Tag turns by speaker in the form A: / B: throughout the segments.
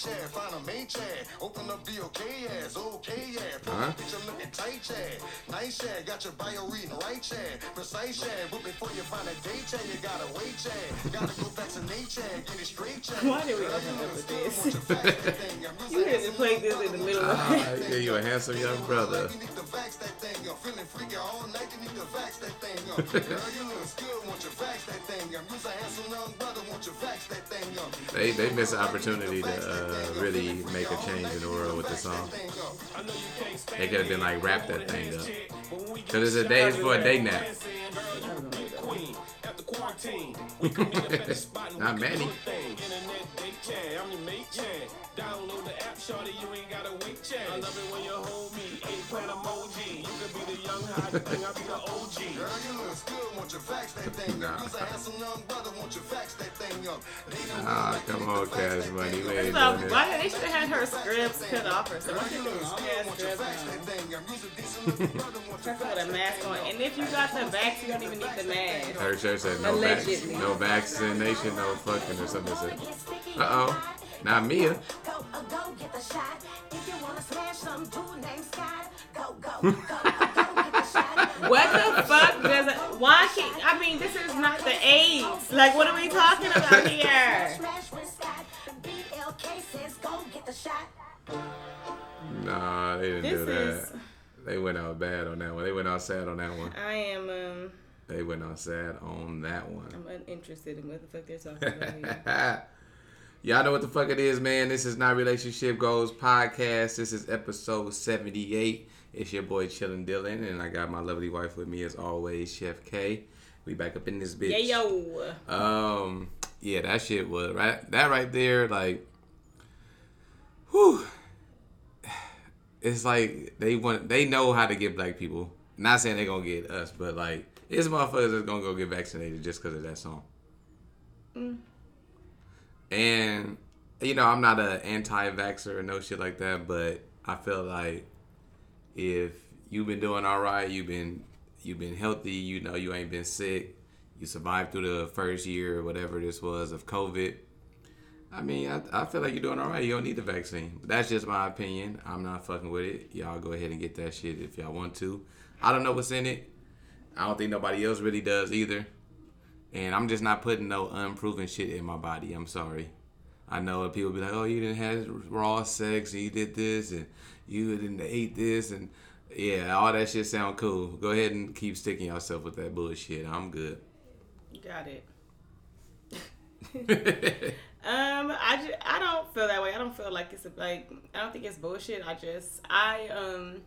A: Chad, find a main Chad, open up the okay ass, okay yeah.
B: Huh?
A: Picture looking tight Chad, nice Chad, got your bio reading right Chad, precise Chad, but before you find a date Chad, you gotta wait Chad, gotta go vaccinate Chad, get it straight Chad.
C: Why did we open up with this? you had to play this in the middle of
B: Ah, yeah, you a handsome young brother.
A: Up. Feeling freaky all night, you need to vax that thing up. Girl, you look good, want you vax that thing up. You's a handsome young brother, want you vax that thing up.
B: They they miss an opportunity to uh, really make a change in the world with the song. They could have been like wrap that thing up. Cause it's a day for a day nap. Not many.
D: Download the app, shorty, you ain't gotta wait, chat. I love it when you hold me, eggplant emoji. You could be the young hot thing, I'll be the OG.
A: Girl, you look good, want you vax that thing up. You's a handsome young brother, want you vax that thing up. They don't
B: Ah, come on, Cash Money. We ain't
C: So why they should have had her scripts cut off or something? She did long ass
A: want you
C: scripts
A: vax that
C: on.
A: thing up. You's a decent little brother, want you
C: First of all,
A: vax
C: the mask on, and if you got the vax, you don't even need the mask.
B: Her shirt said no vac- no vaccination, no fucking or something. Said, uh oh, not Mia.
E: Go, go get the shot. If you wanna smash some dude named Scott, go, go, go, go get the shot.
C: What the fuck does it? Why can't? I mean, this is not the AIDS. Like, what are we talking about here?
E: Smash with Scott. BLK says go get the shot.
B: Nah, they didn't
C: This
B: do that.
C: is.
B: They went out bad on that one. They went out sad on that one.
C: I am. um
B: They went out sad on that one.
C: I'm uninterested in what the fuck they're talking about.
B: Y'all know what the fuck it is, man. This is not Relationship Goals podcast. This is episode 78. It's your boy Chillin' Dylan, and I got my lovely wife with me as always, Chef K. We back up in this bitch.
C: Yeah, yo.
B: Um, yeah, that shit was right. That right there, like, whew. It's like they want, they know how to get black people. Not saying they gonna get us, but like, it's motherfuckers that's gonna go get vaccinated just because of that song. Mm. And you know, I'm not an anti-vaxxer or no shit like that, but I feel like if you've been doing all right, you've been you've been healthy, you know, you ain't been sick, you survived through the first year or whatever this was of COVID. I mean, I, I feel like you're doing all right. You don't need the vaccine. But that's just my opinion. I'm not fucking with it. Y'all go ahead and get that shit if y'all want to. I don't know what's in it. I don't think nobody else really does either. And I'm just not putting no unproven shit in my body. I'm sorry. I know people be like, "Oh, you didn't have raw sex, and you did this, and you didn't eat this, and yeah, all that shit sound cool. Go ahead and keep sticking yourself with that bullshit. I'm good."
C: You got it. Um, I, ju- I don't feel that way. I don't feel like it's a, like I don't think it's bullshit. I just I um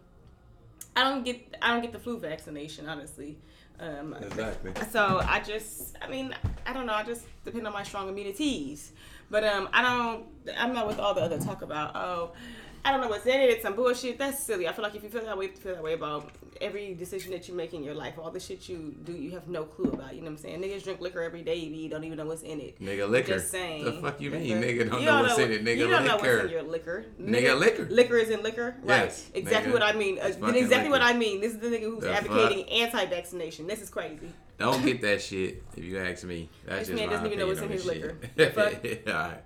C: I don't get I don't get the flu vaccination honestly. Um,
B: exactly.
C: so I just I mean I don't know. I just depend on my strong immunities. But um I don't I'm not with all the other talk about oh I don't know what's in it. It's some bullshit. That's silly. I feel like if you feel that way, you feel that way about every decision that you make in your life, all the shit you do, you have no clue about. You know what I'm saying? Niggas drink liquor every day, you don't even know what's in it.
B: Nigga liquor.
C: Just saying.
B: The fuck you mean? Nigga don't
C: You
B: know what's in it. Nigga
C: you don't know what's in your liquor.
B: Nigga liquor.
C: Liquor is in liquor. Right.
B: Yes,
C: Exactly
B: nigga.
C: what I mean. Uh, exactly what. I mean. This is the nigga who's
B: The
C: advocating anti-vaccination. This is crazy.
B: Don't get that shit if you ask me. That's
C: This
B: just
C: man doesn't even know what's in his
B: this
C: liquor.
B: shit. all right.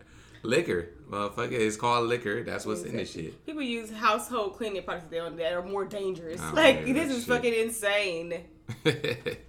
B: Liquor, motherfucker. It's called liquor. That's what's in this shit.
C: People use household cleaning products that are, more dangerous. Like this is
B: shit.
C: fucking insane.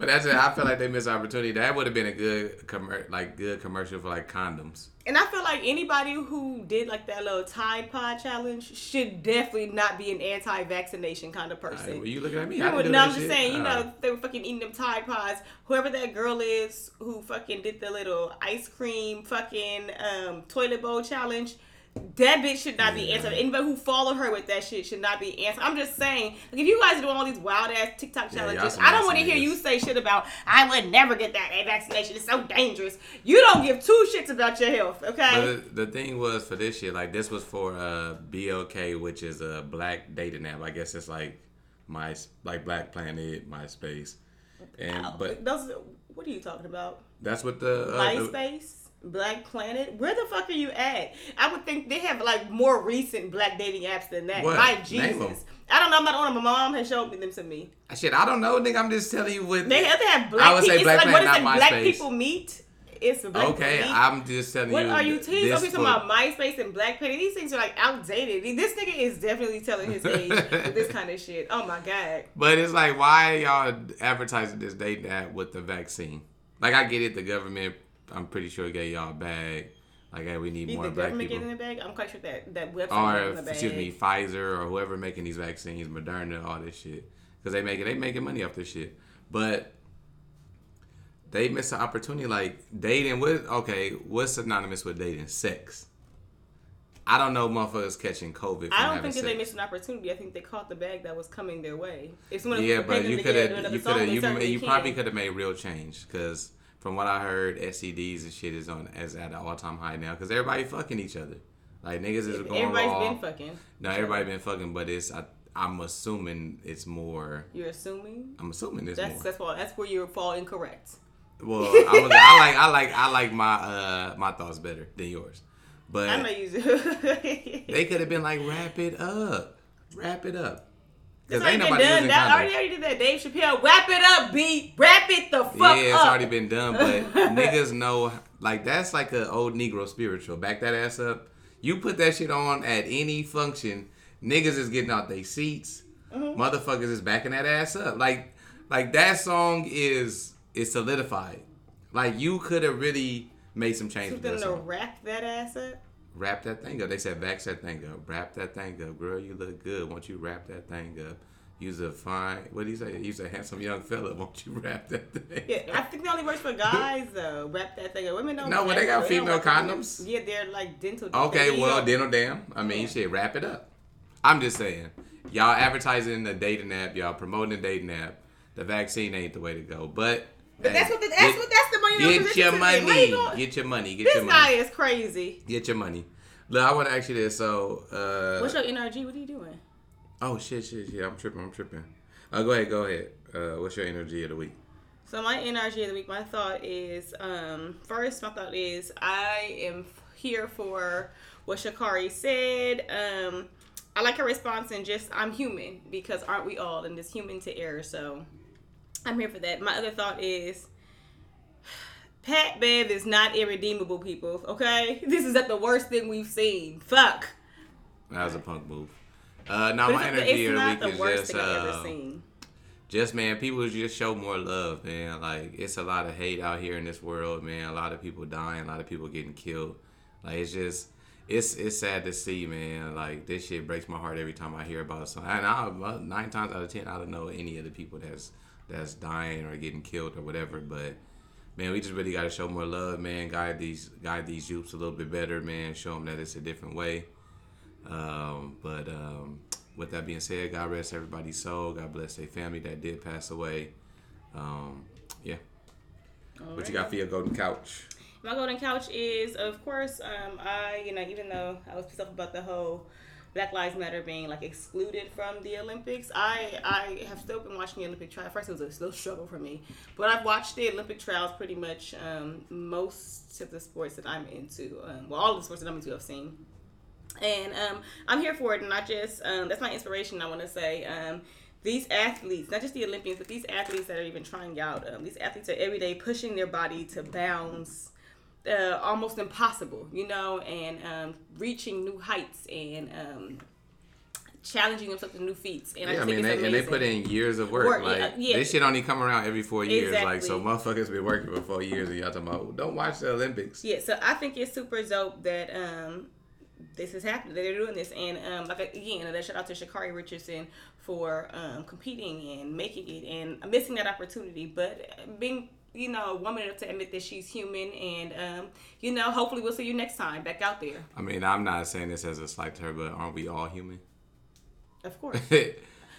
B: but that's it. I feel like they missed opportunity. That would have been a good commer- like good commercial for like condoms.
C: And I feel like anybody who did like that little Tide Pod challenge should definitely not be an anti-vaccination kind of person.
B: right, well, you looking at me?
C: You
B: I
C: know, no, I'm just
B: shit.
C: saying, you
B: All
C: know, they were fucking eating them Tide Pods. Whoever that girl is who fucking did the little ice cream fucking um, toilet bowl challenge, that bitch should not be
B: Yeah.
C: answered. Anybody who followed her with that shit should not be answered. I'm just saying, like, if you guys are doing all these wild ass TikTok challenges,
B: some
C: I don't want to hear you say shit about I would never get that vaccination. It's so dangerous. You don't give two shits about your health, okay?
B: But the, the thing was for this shit, like this was for uh BLK, which is a black dating app. I guess it's like my like Black Planet, MySpace, and but
C: those, what are you talking about?
B: that's what the, uh, the
C: MySpace, Black Planet. Where the fuck are you at? I would think they have like more recent black dating apps than that.
B: What?
C: My Jesus. I don't know. I'm not on them. My mom has showed them to me.
B: Ah, shit. I don't know, nigga. I'm just telling you what
C: They have, they have black
B: I would say
C: people.
B: Black
C: it's like, what
B: Planet,
C: is
B: not?
C: Black
B: MySpace.
C: people meet. It's black
B: Okay,
C: Plague.
B: I'm just telling
C: What
B: you.
C: are you teasing? Are talking about MySpace and Blackpink? These things are like outdated. This nigga is definitely telling his age with this kind of shit. Oh my god.
B: But it's like, why y'all advertising this dating app with the vaccine? Like, I get it. The government, I'm pretty sure, it gave y'all a bag. Like, hey, we need more
C: the
B: black people.
C: get in the bag? I'm quite sure that that website
B: or
C: got in the bag.
B: excuse me, Pfizer or whoever making these vaccines, Moderna, all this shit, because they make it, they making money off this shit. But they miss an opportunity. Like dating, what? Okay, what's synonymous with dating? Sex. I don't know, motherfuckers catching COVID.
C: I don't think that they missed an opportunity. I think they caught the bag that was coming their way. If someone
B: Yeah,
C: was
B: but you could have, you could have, you, you probably could have made real change because from what I heard, STDs and shit is on as at an all time high now because everybody fucking each other. Like niggas is going
C: Everybody's
B: raw.
C: been fucking.
B: No, everybody been fucking, but it's I, I'm assuming it's more.
C: You're assuming.
B: I'm assuming it's
C: That's
B: more.
C: that's why that's where you fall incorrect.
B: Well, I, was, I like I like I like my uh my thoughts better than yours, but
C: I'm not using.
B: they could have been like wrap it up, wrap it up.
C: It's already
B: ain't
C: been
B: nobody
C: done.
B: using
C: That already, already did that. Dave Chappelle, wrap it up, B. Wrap it the fuck up.
B: Yeah, it's already been done, but niggas know like that's like an old Negro spiritual. Back that ass up. You put that shit on at any function, niggas is getting out their seats.
C: Mm-hmm.
B: Motherfuckers is backing that ass up. Like like that song is is solidified. Like you could have really made some change with
C: them
B: that
C: to wrap that ass up.
B: Wrap that thing up. They said vax that thing up. Wrap that thing up, girl. You look good. Won't you wrap that thing up? You's a fine. What do you say? You's a handsome young fella. Won't you wrap that thing?
C: Yeah, I think that only works for guys though. Wrap that thing up. Women don't.
B: No, but they got female
C: up.
B: condoms.
C: Yeah, they're like dental.
B: Okay,
C: they
B: well, dental dam. I mean,
C: Yeah.
B: shit, wrap it up. I'm just saying, y'all advertising the dating app, y'all promoting the dating app. The vaccine ain't the way to go, but.
C: But that's what the, that's what that's the money.
B: Get your
C: to get. How
B: money.
C: you gonna-
B: Get your money. Get
C: This
B: your
C: guy
B: money.
C: is crazy.
B: Get your money. Look, I want to ask you this. So, uh,
C: What's your NRG? What are you doing?
B: oh shit, shit, shit. I'm tripping. I'm tripping. Uh, go ahead. Go ahead. Uh, what's your energy of the week?
C: So my energy of the week, my thought is, um, first, my thought is I am here for what Sha'Carri said. Um, I like her response and just I'm human because aren't we all and it's human to error. So I'm here for that. My other thought is Pat Bev is not irredeemable, people. Okay, this is at the worst thing we've seen. Fuck.
B: That was a punk move. Uh, now my energy of the week is just
C: thing I've ever
B: uh, just man, people just show more love, man. Like it's a lot of hate out here in this world, man. A lot of people dying, a lot of people getting killed. Like it's just it's it's sad to see, man. Like this shit breaks my heart every time I hear about something. And I nine times out of ten, I don't know any of the people that's that's dying or getting killed or whatever. But man, we just really got to show more love, man. Guide these guide these youths a little bit better, man. Show them that it's a different way. Um, but um, with that being said, God rest everybody's soul. God bless their family that did pass away. Um, yeah. What you got for your golden couch?
C: My golden couch is, of course, um, I, you know, even though I was pissed off about the whole Black Lives Matter being like excluded from the Olympics, I I have still been watching the Olympic trial. First, it was a slow struggle for me, but I've watched the Olympic trials pretty much um, most of the sports that I'm into. Um, well, all the sports that I'm into, I've seen. And um, I'm here for it, and not just um, that's my inspiration. I want to say um, these athletes, not just the Olympians, but these athletes that are even trying out. Um, these athletes are every day pushing their body to bounds uh, almost impossible, you know, and um, reaching new heights and um, challenging themselves to new feats. And I
B: Yeah, I
C: just
B: mean, they, and they put in years of work.
C: Work,
B: like
C: yeah, yeah.
B: this shit only come around every four years. Like so, motherfuckers been working for four years, and y'all talking about don't watch the Olympics.
C: Yeah, so I think it's super dope that um this is happening. That they're doing this, and um like again, another shout out to Sha'Carri Richardson for um competing and making it and missing that opportunity, but being you know woman enough to admit that she's human, and um you know hopefully we'll see you next time back out there.
B: I mean, I'm not saying this as a slight to her, but aren't we all human?
C: Of course.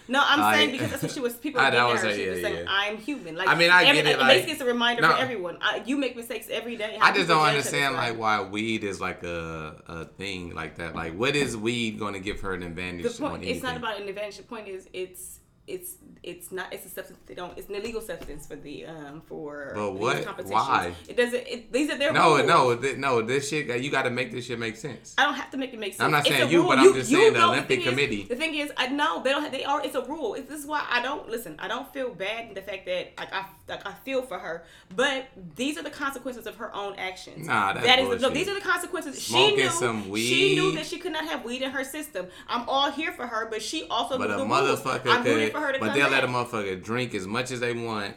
C: No, I'm
B: I-
C: saying because that's what she was. People were getting her.
B: so
C: She was
B: yeah,
C: saying,
B: yeah.
C: "I'm human." Like
B: I mean, I
C: every,
B: get it,
C: Basically,
B: like-
C: it's a reminder
B: No.
C: for everyone. I, you make mistakes every day.
B: I just don't understand like why weed is like a a thing like that. Like, what is weed going to give her an advantage
C: the point
B: anything?
C: it's not about an advantage the point is it's it's it's not it's a substance they don't it's an illegal substance for the um for
B: but what? Why?
C: it doesn't it, these are their
B: no
C: rules.
B: no th- no this shit uh, you got to make this shit make sense.
C: I don't have to make it make sense
B: I'm not saying you
C: rule.
B: but I'm just you saying the Olympic
C: the
B: committee is,
C: the thing is I know they don't have, they are it's a rule. It's, this is why I don't listen I don't feel bad in the fact that like I like I feel for her but these are the consequences of her own actions.
B: Nah that's
C: that is no these are the consequences.
B: Smoking
C: she knew
B: some weed.
C: she knew that she could not have weed in her system. I'm all here for her but she also
B: but
C: knew
B: a
C: the
B: motherfucker rules
C: for her to
B: but they'll let a motherfucker drink as much as they want.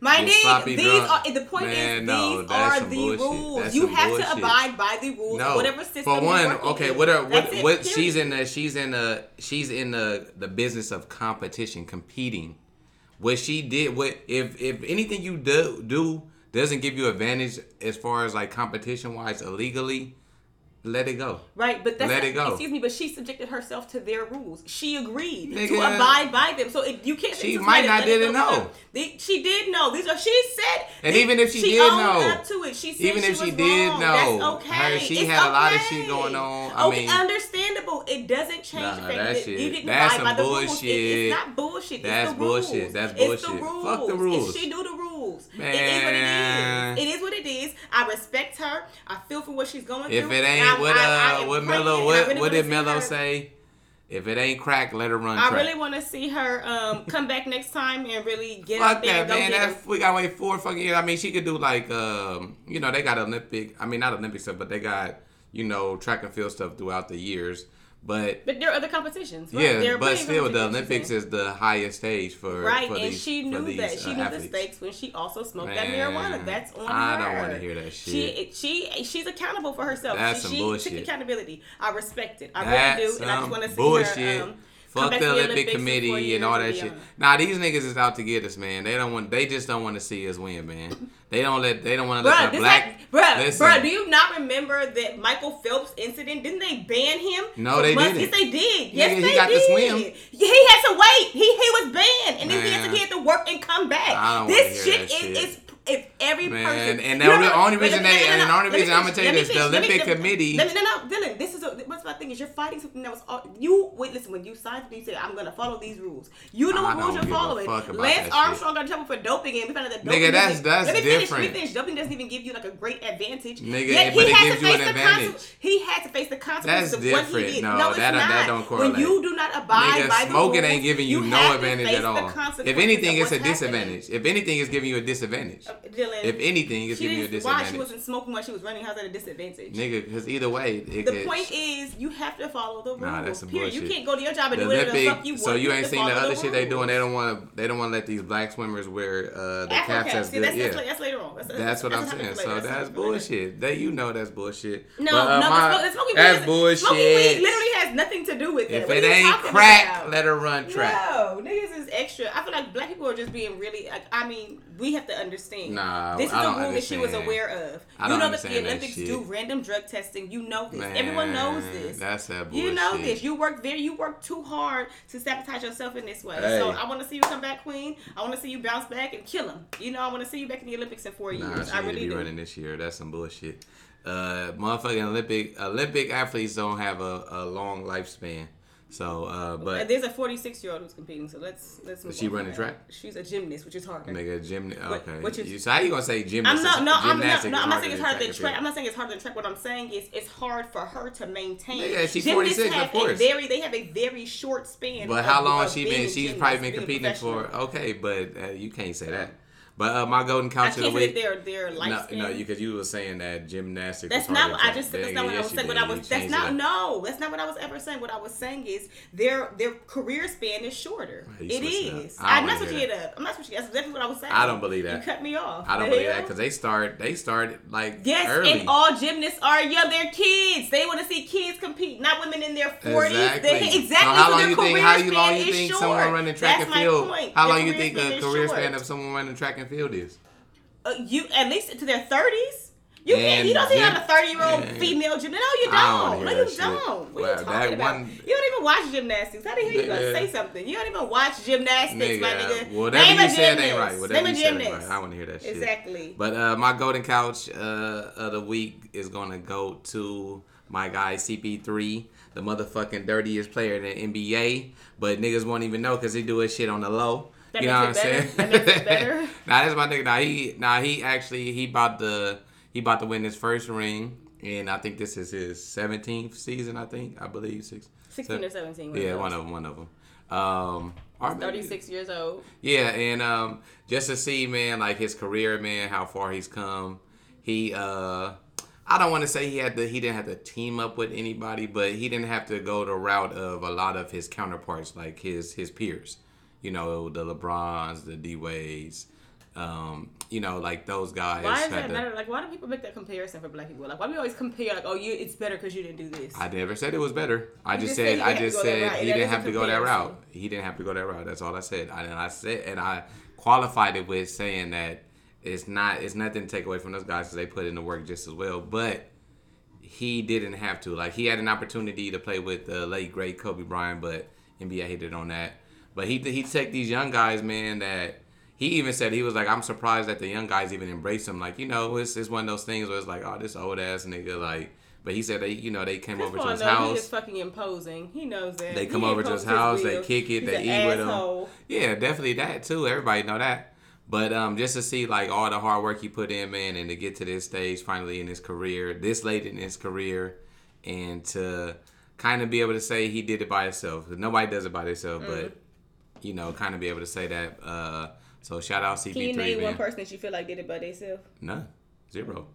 C: My
B: name.
C: these
B: drunk.
C: are the point
B: Man,
C: is
B: no,
C: these are the
B: bullshit.
C: rules.
B: That's
C: you have
B: bullshit.
C: to abide by the rules.
B: No,
C: whatever system.
B: For one, okay, what are what,
C: it,
B: she's in the she's in the she's in the the business of competition, competing. What she did, what if if anything you do do doesn't give you advantage as far as like competition wise illegally, let it go.
C: Right, but that's
B: let it go.
C: Excuse me, but she subjected herself to their rules. She agreed
B: Nigga, to
C: abide by them. So you can't.
B: She might not didn't know.
C: They, she did know. These are. She said.
B: And
C: they,
B: even if she, she
C: did
B: know,
C: up to it. She said
B: even she if she did
C: wrong.
B: know,
C: that's okay.
B: Her, she
C: it's
B: had okay. a lot of shit going on. I
C: okay,
B: mean,
C: understandable. It doesn't change
B: nah, that,
C: you didn't
B: that's
C: abide by
B: bullshit.
C: the rules. It, it's not bullshit.
B: That's
C: it's the
B: bullshit. Rules. That's bullshit.
C: It's the rules.
B: Fuck the rules.
C: If she knew the rules rules. Man. It is what it is. It is what it is. I respect her. I feel for what she's going
B: if
C: through.
B: If
C: it
B: ain't what uh, what Mello what, what did Mello say? If it ain't crack, let her run.
C: I really want to see her um, come back next time and really get
B: Fuck that, man. That's, we got wait four fucking years. I mean, she could do like, um, you know, they got Olympic. I mean, not Olympic stuff, but they got you know track and field stuff throughout the years. But
C: but there are other competitions. Right?
B: Yeah, but still, the Olympics is the highest stage for
C: right.
B: For
C: and
B: these,
C: she knew
B: these,
C: that
B: uh, she
C: knew
B: athletes.
C: the stakes when she also smoked
B: Man, that
C: marijuana. That's on
B: I
C: her.
B: I don't want to hear that shit.
C: She she she's accountable for herself.
B: That's
C: she,
B: some
C: she
B: bullshit.
C: took accountability. I respect it. I
B: That's
C: really do, and I just want to see her. Um,
B: Fuck the,
C: big
B: Olympic, committee and all that shit. Nah, these niggas is out to get us, man. They don't want. They just don't want to see us win, man. They don't let. They don't want to let the black.
C: Bruh, bruh, do you not remember that Michael Phelps incident? Didn't they ban him?
B: No, they didn't.
C: Yes, they did. Yes,
B: yeah,
C: they
B: he got
C: did.
B: To
C: swim. He had to wait. He he was banned, and man. then he had, to, he had to work and come back. this shit,
B: shit
C: is if every
B: Man,
C: person
B: and the
C: no,
B: only reason they and the only reason I'm
C: gonna
B: tell you this, the Olympic Committee.
C: No, no, Dylan, this is what's my thing is you're fighting something that was all, you. Wait, listen, when you signed you say I'm gonna follow these rules. You know what rules you're following. Lance Armstrong got in trouble for doping, and we found out that doping.
B: Nigga, that's that's different.
C: Let me finish. Doping doesn't even give you like a great advantage.
B: Nigga, but
C: he has
B: gives
C: to face
B: you an advantage.
C: He had to face the consequences
B: that's
C: of what he did.
B: No, that,
C: not.
B: that don't correlate.
C: When you do not abide by
B: smoking ain't giving you, no advantage at all. If anything, it's a disadvantage. If anything, it's giving you a disadvantage.
C: Dylan.
B: If anything, it's giving you a
C: disadvantage. Why she wasn't smoking while she was running? How's that a disadvantage?
B: Nigga, because either way, it,
C: the
B: it,
C: point is you have to follow the rules.
B: Nah, that's some
C: bullshit. You can't go to your job and
B: the
C: do whatever
B: Olympic, the
C: fuck you want.
B: So you, ain't seen the other the shit they doing. They don't want to. They don't want to let these black swimmers wear uh, the caps.
C: caps. See, that's,
B: yeah.
C: that's, that's later on. That's,
B: that's what I'm saying. So that's bullshit. That you know that's bullshit.
C: No,
B: uh,
C: no,
B: that's bullshit.
C: Smoking weed literally has nothing to do with it.
B: If it ain't crack, let her run track.
C: No, niggas is extra. I feel like black people are just being really. I mean, we have to understand understand.
B: Nah,
C: this is
B: I
C: a rule understand. she was aware of.
B: I
C: you know that the Olympics
B: that
C: do random drug testing. You know this. Man, Everyone knows this.
B: That's that bullshit.
C: You know this. You work very. You work too hard to sabotage yourself in this way.
B: Hey.
C: So I want to see you come back, Queen. I want to see you bounce back and kill him. You know, I want to see you back in the Olympics in four
B: nah,
C: years. I really
B: be
C: do.
B: running this year. That's some bullshit. Uh, motherfucking Olympic Olympic athletes don't have a, a long lifespan. So, uh, but
C: there's a 46 year old who's competing. So let's let's. Move
B: she running track.
C: She's a gymnast, which is harder.
B: a gymnast. Okay.
C: Which is,
B: so how you gonna say gymnast?
C: I'm not. No, I'm not. No, I'm not saying it's harder than track. I'm not saying it's harder than track. What I'm saying is it's hard for her to maintain.
B: Yeah, she's
C: Gymnasts
B: 46. Of
C: course. A very, they have a very short span.
B: But how long
C: has
B: she been? She's probably been competing for. Okay, but uh, you can't say that. But uh, my golden couch I
C: of
B: the week.
C: Their, their
B: no, no, because you, you were saying that gymnastics.
C: That's not what I just said. That's not what I was saying. What I was. That's not. No, that's not what I was ever saying. What I was saying is their their career span is shorter. It is. I'm not switching it up. I'm not switching. That's exactly what I was saying.
B: I don't believe that.
C: You cut me off.
B: I don't believe that because they start they start like
C: yes,
B: early.
C: and all gymnasts are yeah they're kids. They want to see kids compete, not women in their forties.
B: Exactly.
C: Exactly.
B: How long you think? How long you think someone running track and field? How long you think a career span of someone running track and feel this
C: Uh, you at least to their thirties. You can't, you don't
B: see
C: how a thirty year old female gymnast. No, you
B: don't.
C: don't no, you don't. What
B: well,
C: are you talking about?
B: One,
C: you don't even watch gymnastics. How the hell you gonna say something? You don't even watch gymnastics, nigga, my
B: nigga. Whatever
C: Name
B: you said ain't right. Whatever
C: Name a gymnast.
B: right. I want to hear that shit.
C: Exactly.
B: But uh, my golden couch uh, of the week is gonna go to my guy CP3, the motherfucking dirtiest player in the NBA. But niggas won't even know because he do his shit on the low.
C: That
B: you know what I'm saying?
C: That makes it better?
B: nah, that's my nigga. Nah, he, nah, he actually he about to he about to win his first ring, and I think this is his 17th season. I think I believe six.
C: 16 or 17. one
B: Yeah,
C: of
B: one of them. One of them. Um, or maybe-
C: 36 years old.
B: yeah, and um, just to see, man, like his career, man, how far he's come. He, uh, I don't want to say he had to, he didn't have to team up with anybody, but he didn't have to go the route of a lot of his counterparts, like his his peers. You know, the LeBrons, the D Wades, um, you know, like those guys.
C: Why does
B: had
C: that
B: to-
C: matter? Like, why do people make that comparison for black people? Like, why do we always compare? Like, oh, you, it's better because you didn't do this.
B: I never said it was better. I just
C: just said
B: I
C: didn't have
B: just
C: to go that
B: said
C: route,
B: he didn't have to go that route. He didn't have to go that route. That's all I said. I, and I said and I qualified it with saying that it's not it's nothing to take away from those guys because they put in the work just as well. But he didn't have to. Like he had an opportunity to play with the late great Kobe Bryant, but NBA hated on that. But he he take these young guys, man. That he even said he was like, I'm surprised that the young guys even embrace him. Like you know, it's it's one of those things where it's like, oh, this old ass nigga, like. But he said they, you know, they came
C: Chris
B: over to his
C: knows He
B: house.
C: is fucking imposing. He knows that.
B: They
C: He
B: come over to his house, they kick it,
C: He's
B: they eat with him. Yeah, definitely that too. Everybody know that. But um, just to see like all the hard work he put in, man, and to get to this stage finally in his career, this late in his career, and to kind of be able to say he did it by himself. Nobody does it by themselves,
C: Mm-hmm.
B: but you know, kind of be able to say that. Uh, so shout out CP3,
C: Can you name
B: man.
C: one person that you feel like did it by themselves?
B: None. Zero.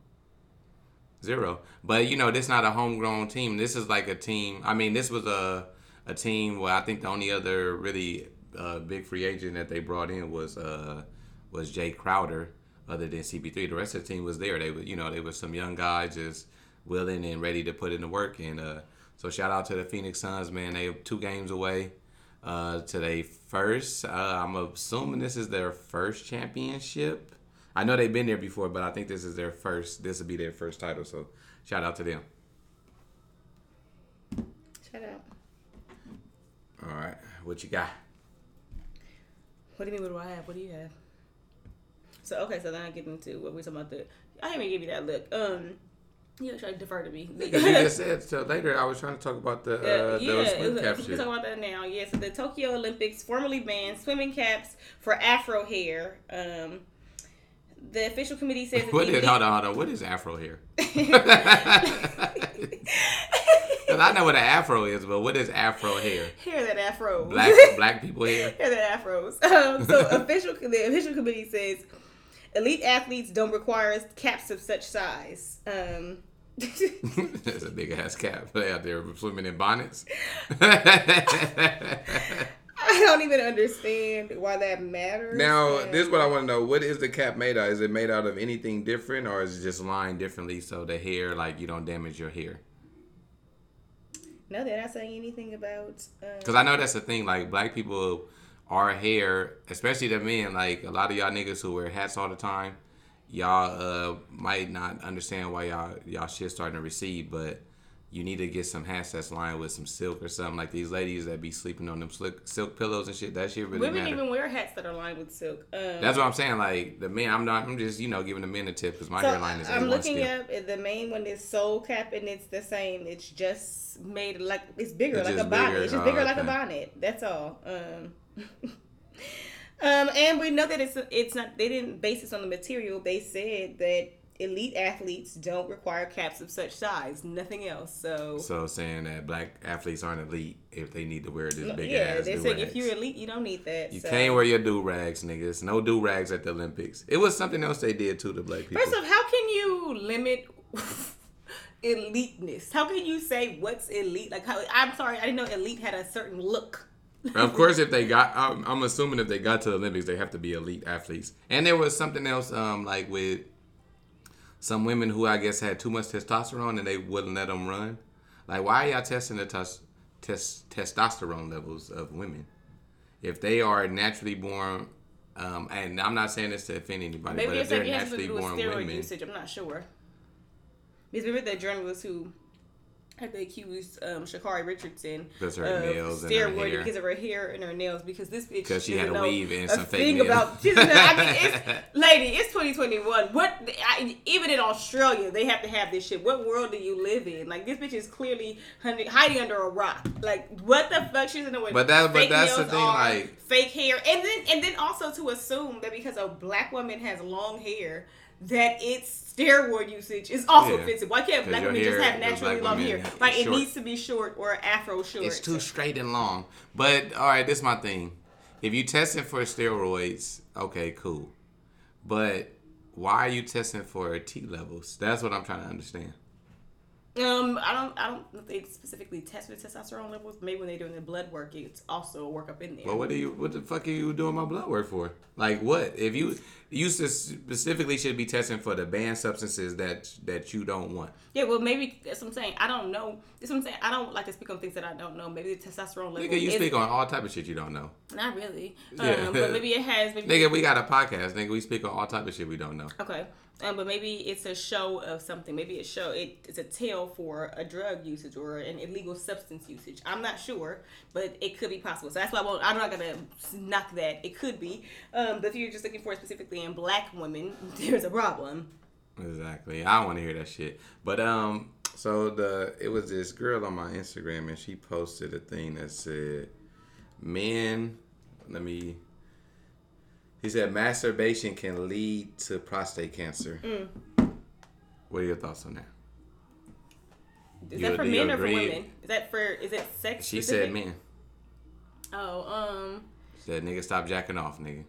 B: Zero. But you know, this not a homegrown team. This is like a team. I mean, this was a a team where I think the only other really uh, big free agent that they brought in was uh, was Jae Crowder, other than CP3. The rest of the team was there. They were, you know, they were some young guys just willing and ready to put in the work. And uh, so shout out to the Phoenix Suns, man. They two games away uh, to their first. Uh, I'm assuming this is their first championship. I know they've been there before, but I think this is their first. This will be their first title. So shout out to them.
C: Shout out.
B: All right, what you got?
C: What do you mean? What do I have? What do you have? So okay, so then I get into what we're talking about. The I didn't even give you that look. Um, you try to defer to me.
B: You just said so later. I was trying to talk about the uh,
C: Uh,
B: the
C: yeah,
B: swim cap
C: was, we can talk about that now. Yeah, so the Tokyo Olympics formally banned swimming caps for Afro hair. Um, the official committee says
B: What is? Hold on, hold on. What is Afro hair? Because I know what an Afro is, but what is Afro hair?
C: hair that Afro.
B: Black black people hair.
C: hair that Afros. Um, so official the official committee says elite athletes don't require caps of such size. Um,
B: That's a big ass cap. They out there swimming in bonnets.
C: I don't even understand why that matters.
B: Now,
C: And-
B: this is what I want to know. What is the cap made out? Is it made out of anything different, or is it just lined differently so the hair, like you don't damage your hair?
C: No, they're not saying anything about. Um,
B: Because I know that's the thing. Like black people, our hair, especially the men, like a lot of y'all niggas who wear hats all the time, y'all uh might not understand why y'all y'all shit starting to recede, but you need to get some hats that's lined with some silk or something. Like these ladies that be sleeping on them silk, silk pillows and shit. That shit really
C: women
B: matter.
C: even wear hats that are lined with silk. Um,
B: That's what I'm saying. Like the men, I'm not. I'm just you know giving the men a tip because my
C: so
B: hairline is.
C: I'm looking
B: still.
C: up the main one is soul cap and it's the same. It's just made like it's bigger
B: It's
C: like a
B: just
C: bonnet.
B: bigger.
C: It's just
B: Oh,
C: bigger like a bonnet. That's all. Um, um, and we know that it's it's not. They didn't base this on the material. They said that elite athletes don't require caps of such size. Nothing else. So.
B: So saying that black athletes aren't elite if they need to wear this big
C: yeah,
B: ass
C: Yeah,
B: they
C: said if you're elite, you don't need that.
B: You
C: so.
B: can't wear your do rags, niggas. No do rags at the Olympics. It was something else they did to the black people.
C: First off, how can you limit eliteness? How can you say what's elite? Like, how? I'm sorry, I didn't know elite had a certain look.
B: Of course, if they got, I'm, I'm assuming if they got to the Olympics, they have to be elite athletes. And there was something else, um, like with some women who I guess had too much testosterone and they wouldn't let them run. Like, why are y'all testing the tes- tes- testosterone levels of women if they are naturally born? Um, and I'm not saying this to offend anybody,
C: Maybe
B: but if they're
C: saying it has to
B: naturally born
C: steroid
B: women,
C: usage. I'm not sure. Because remember the journalist who they accused um, Sha'Carri Richardson
B: Because her
C: of
B: nails and her
C: steroid
B: hair.
C: because of her hair and her nails because this bitch
B: 'Cause she had a weave and some fake
C: thing
B: nails.
C: about she doesn't know- I mean it's lady it's 2021 what I, even in Australia they have to have this shit. What world do you live in? Like this bitch is clearly hiding hiding under a rock. Like what the fuck? She doesn't know what
B: But that- but that's the
C: nails
B: thing,
C: are,
B: like-
C: fake hair. And then and then also to assume that because a black woman has long hair that it's steroid usage is also
B: Yeah.
C: offensive. Why can't black women just have naturally long hair? Like it
B: short.
C: needs to be short or afro short.
B: It's too straight and long. But all right, this is my thing. If you testing for steroids, okay, cool. But why are you testing for T levels? That's what I'm trying to understand.
C: Um, I don't, I don't know if they specifically test for testosterone levels. Maybe when they're doing the blood work, it's also a workup in there.
B: But what are you? What the fuck are you doing my blood work for? Like what? If you you specifically should be testing for the banned substances that that you don't want.
C: yeah, well, maybe that's what I'm saying. I don't know. That's what I'm saying. I don't like to speak on things that I don't know. Maybe the testosterone level.
B: Nigga, you speak on all type of shit you don't know.
C: Not really.
B: Yeah.
C: Um, but maybe it has. Maybe
B: Nigga, we got a podcast. Nigga, we speak on all type of shit we don't know.
C: Okay. Um, but maybe it's a show of something. Maybe it show it, it's a tale for a drug usage or an illegal substance usage. I'm not sure, but it could be possible. So that's why I I'm not gonna knock that. It could be. Um, but if you're just looking for it specifically in black women, there's a problem.
B: Exactly. I want to hear that shit. But um, so the it was this girl on my Instagram and she posted a thing that said, "Men, let me." He said masturbation can lead to prostate cancer. What are your thoughts on that?
C: Is
B: You-
C: that for
B: do you
C: men or for women? Is that for? Is it sex?
B: She
C: specific?
B: said, "Men."
C: Oh, um,
B: Said, "Nigga, stop jacking off, nigga."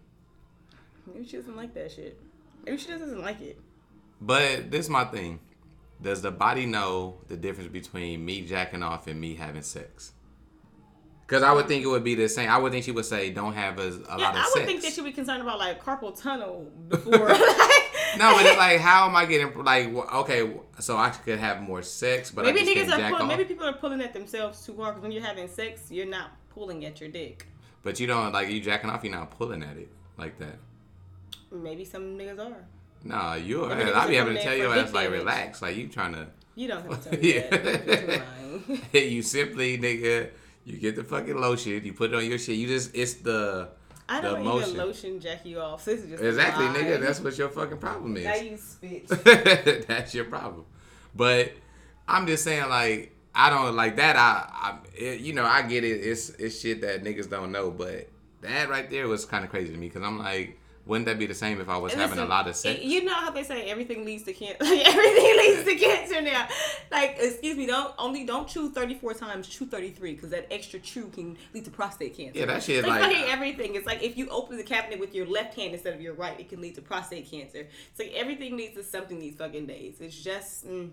C: maybe she doesn't like that shit. Maybe she just doesn't like it.
B: But this is my thing. Does the body know the difference between me jacking off and me having sex? Because I would think it would be the same. I would think she would say, "Don't have a, a
C: Yeah,
B: lot of sex.
C: I
B: sex."
C: would think that she'd be concerned about like carpal tunnel before.
B: No, but it's like, how am I getting like? Okay, so I could have more sex, but
C: maybe
B: I just
C: niggas are
B: jack
C: pulling. Maybe people are pulling at themselves too hard because when you're having sex, you're not pulling at your dick.
B: But you don't like you jacking off. You're not pulling at it like that.
C: Maybe some niggas are.
B: Nah, you.
C: Maybe niggas
B: I be having to tell your ass like
C: damage.
B: relax, like you trying to.
C: You don't have to tell me
B: Yeah.
C: that. You're lying.
B: you simply nigga. You get the fucking lotion. You put it on your shit. You just it's the
C: I
B: the
C: don't
B: motion.
C: even lotion jack you off. This is just
B: Exactly,
C: lie.
B: nigga. That's what your fucking problem is.
C: now
B: is.
C: you spit.
B: That's your problem. But I'm just saying, like, I don't like that. I, I it, you know, I get it. It's it's shit that niggas don't know. But that right there was kind of crazy to me because I'm like, wouldn't that be the same if I was
C: And
B: having a lot of sex?
C: you know how they say everything leads to cancer. Like everything leads to cancer now. Like excuse me, don't only don't chew thirty four times, chew thirty three because that extra chew can lead to prostate cancer.
B: Yeah, that shit,
C: like,
B: like-
C: fucking everything. It's like if you open the cabinet with your left hand instead of your right, it can lead to prostate cancer. It's like everything leads to something these fucking days. It's just. Mm,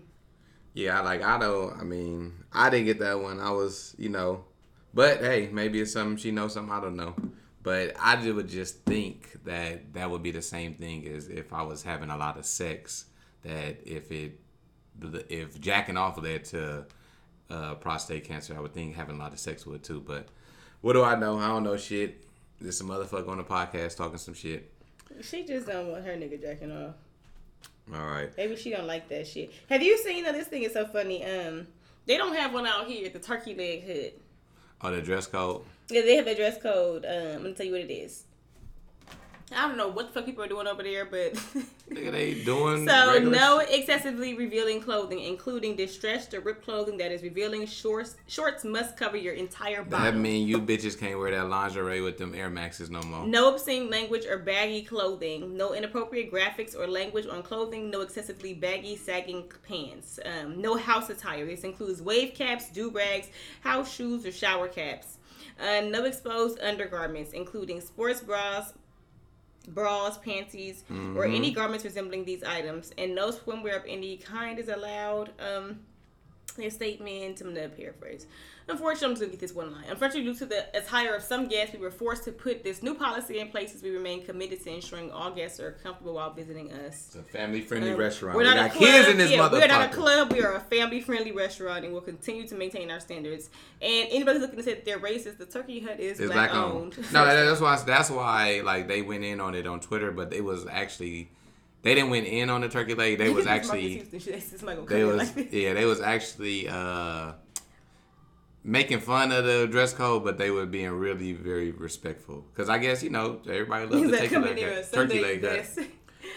B: Yeah, like I don't. I mean, I didn't get that one. I was, you know, but hey, maybe it's something she knows something I don't know. But I would just think that that would be the same thing as if I was having a lot of sex. That if it, if jacking off led to uh, prostate cancer, I would think having a lot of sex would too. But what do I know? I don't know shit. There's some motherfucker on the podcast talking some shit.
C: she just don't want her nigga jacking off.
B: All right.
C: Maybe she don't like that shit. Have you seen? Uh, this thing is so funny. Um, they don't have one out here at the Turkey Leg Hut.
B: Oh, the dress code.
C: Yeah, they have a dress code. Um, I'm gonna tell you what it is. I don't know what the fuck people are doing over there, but
B: Nigga, they doing
C: so
B: regular
C: no excessively revealing clothing, including distressed or ripped clothing that is revealing. Shorts shorts must cover your entire body.
B: That mean you bitches can't wear that lingerie with them Air Maxes no more.
C: No obscene language or baggy clothing. No inappropriate graphics or language on clothing. No excessively baggy, sagging pants. Um, no house attire. This includes wave caps, do rags, house shoes, or shower caps. Uh, no exposed undergarments, including sports bras, bras, panties, or any garments resembling these items. And no swimwear of any kind is allowed. Um, their statement, I'm gonna paraphrase. Unfortunately, I'm just gonna get this one line. Unfortunately, due to the attire of some guests, we were forced to put this new policy in place as we remain committed to ensuring all guests are comfortable while visiting us.
B: It's a family friendly
C: Um,
B: rest.restaurant.
C: We're
B: We
C: not
B: got
C: a club.
B: kids in this
C: yeah,
B: motherfucker.
C: We're not a club. We are a family friendly restaurant, and we'll continue to maintain our standards. And anybody who's looking to say that they're racist, the Turkey Hut is
B: It's
C: black,
B: black
C: owned.
B: owned. No, that's why. That's why. Like they went in on it on Twitter, but it was actually they didn't went in on the turkey leg. They was actually
C: Houston shit. This is Michael
B: they was
C: like
B: yeah they was actually uh making fun of the dress code, but they were being really very respectful. Cause I guess you know everybody loves
C: He's
B: the
C: like,
B: turkey
C: come in
B: leg, cut- turkey leg cut.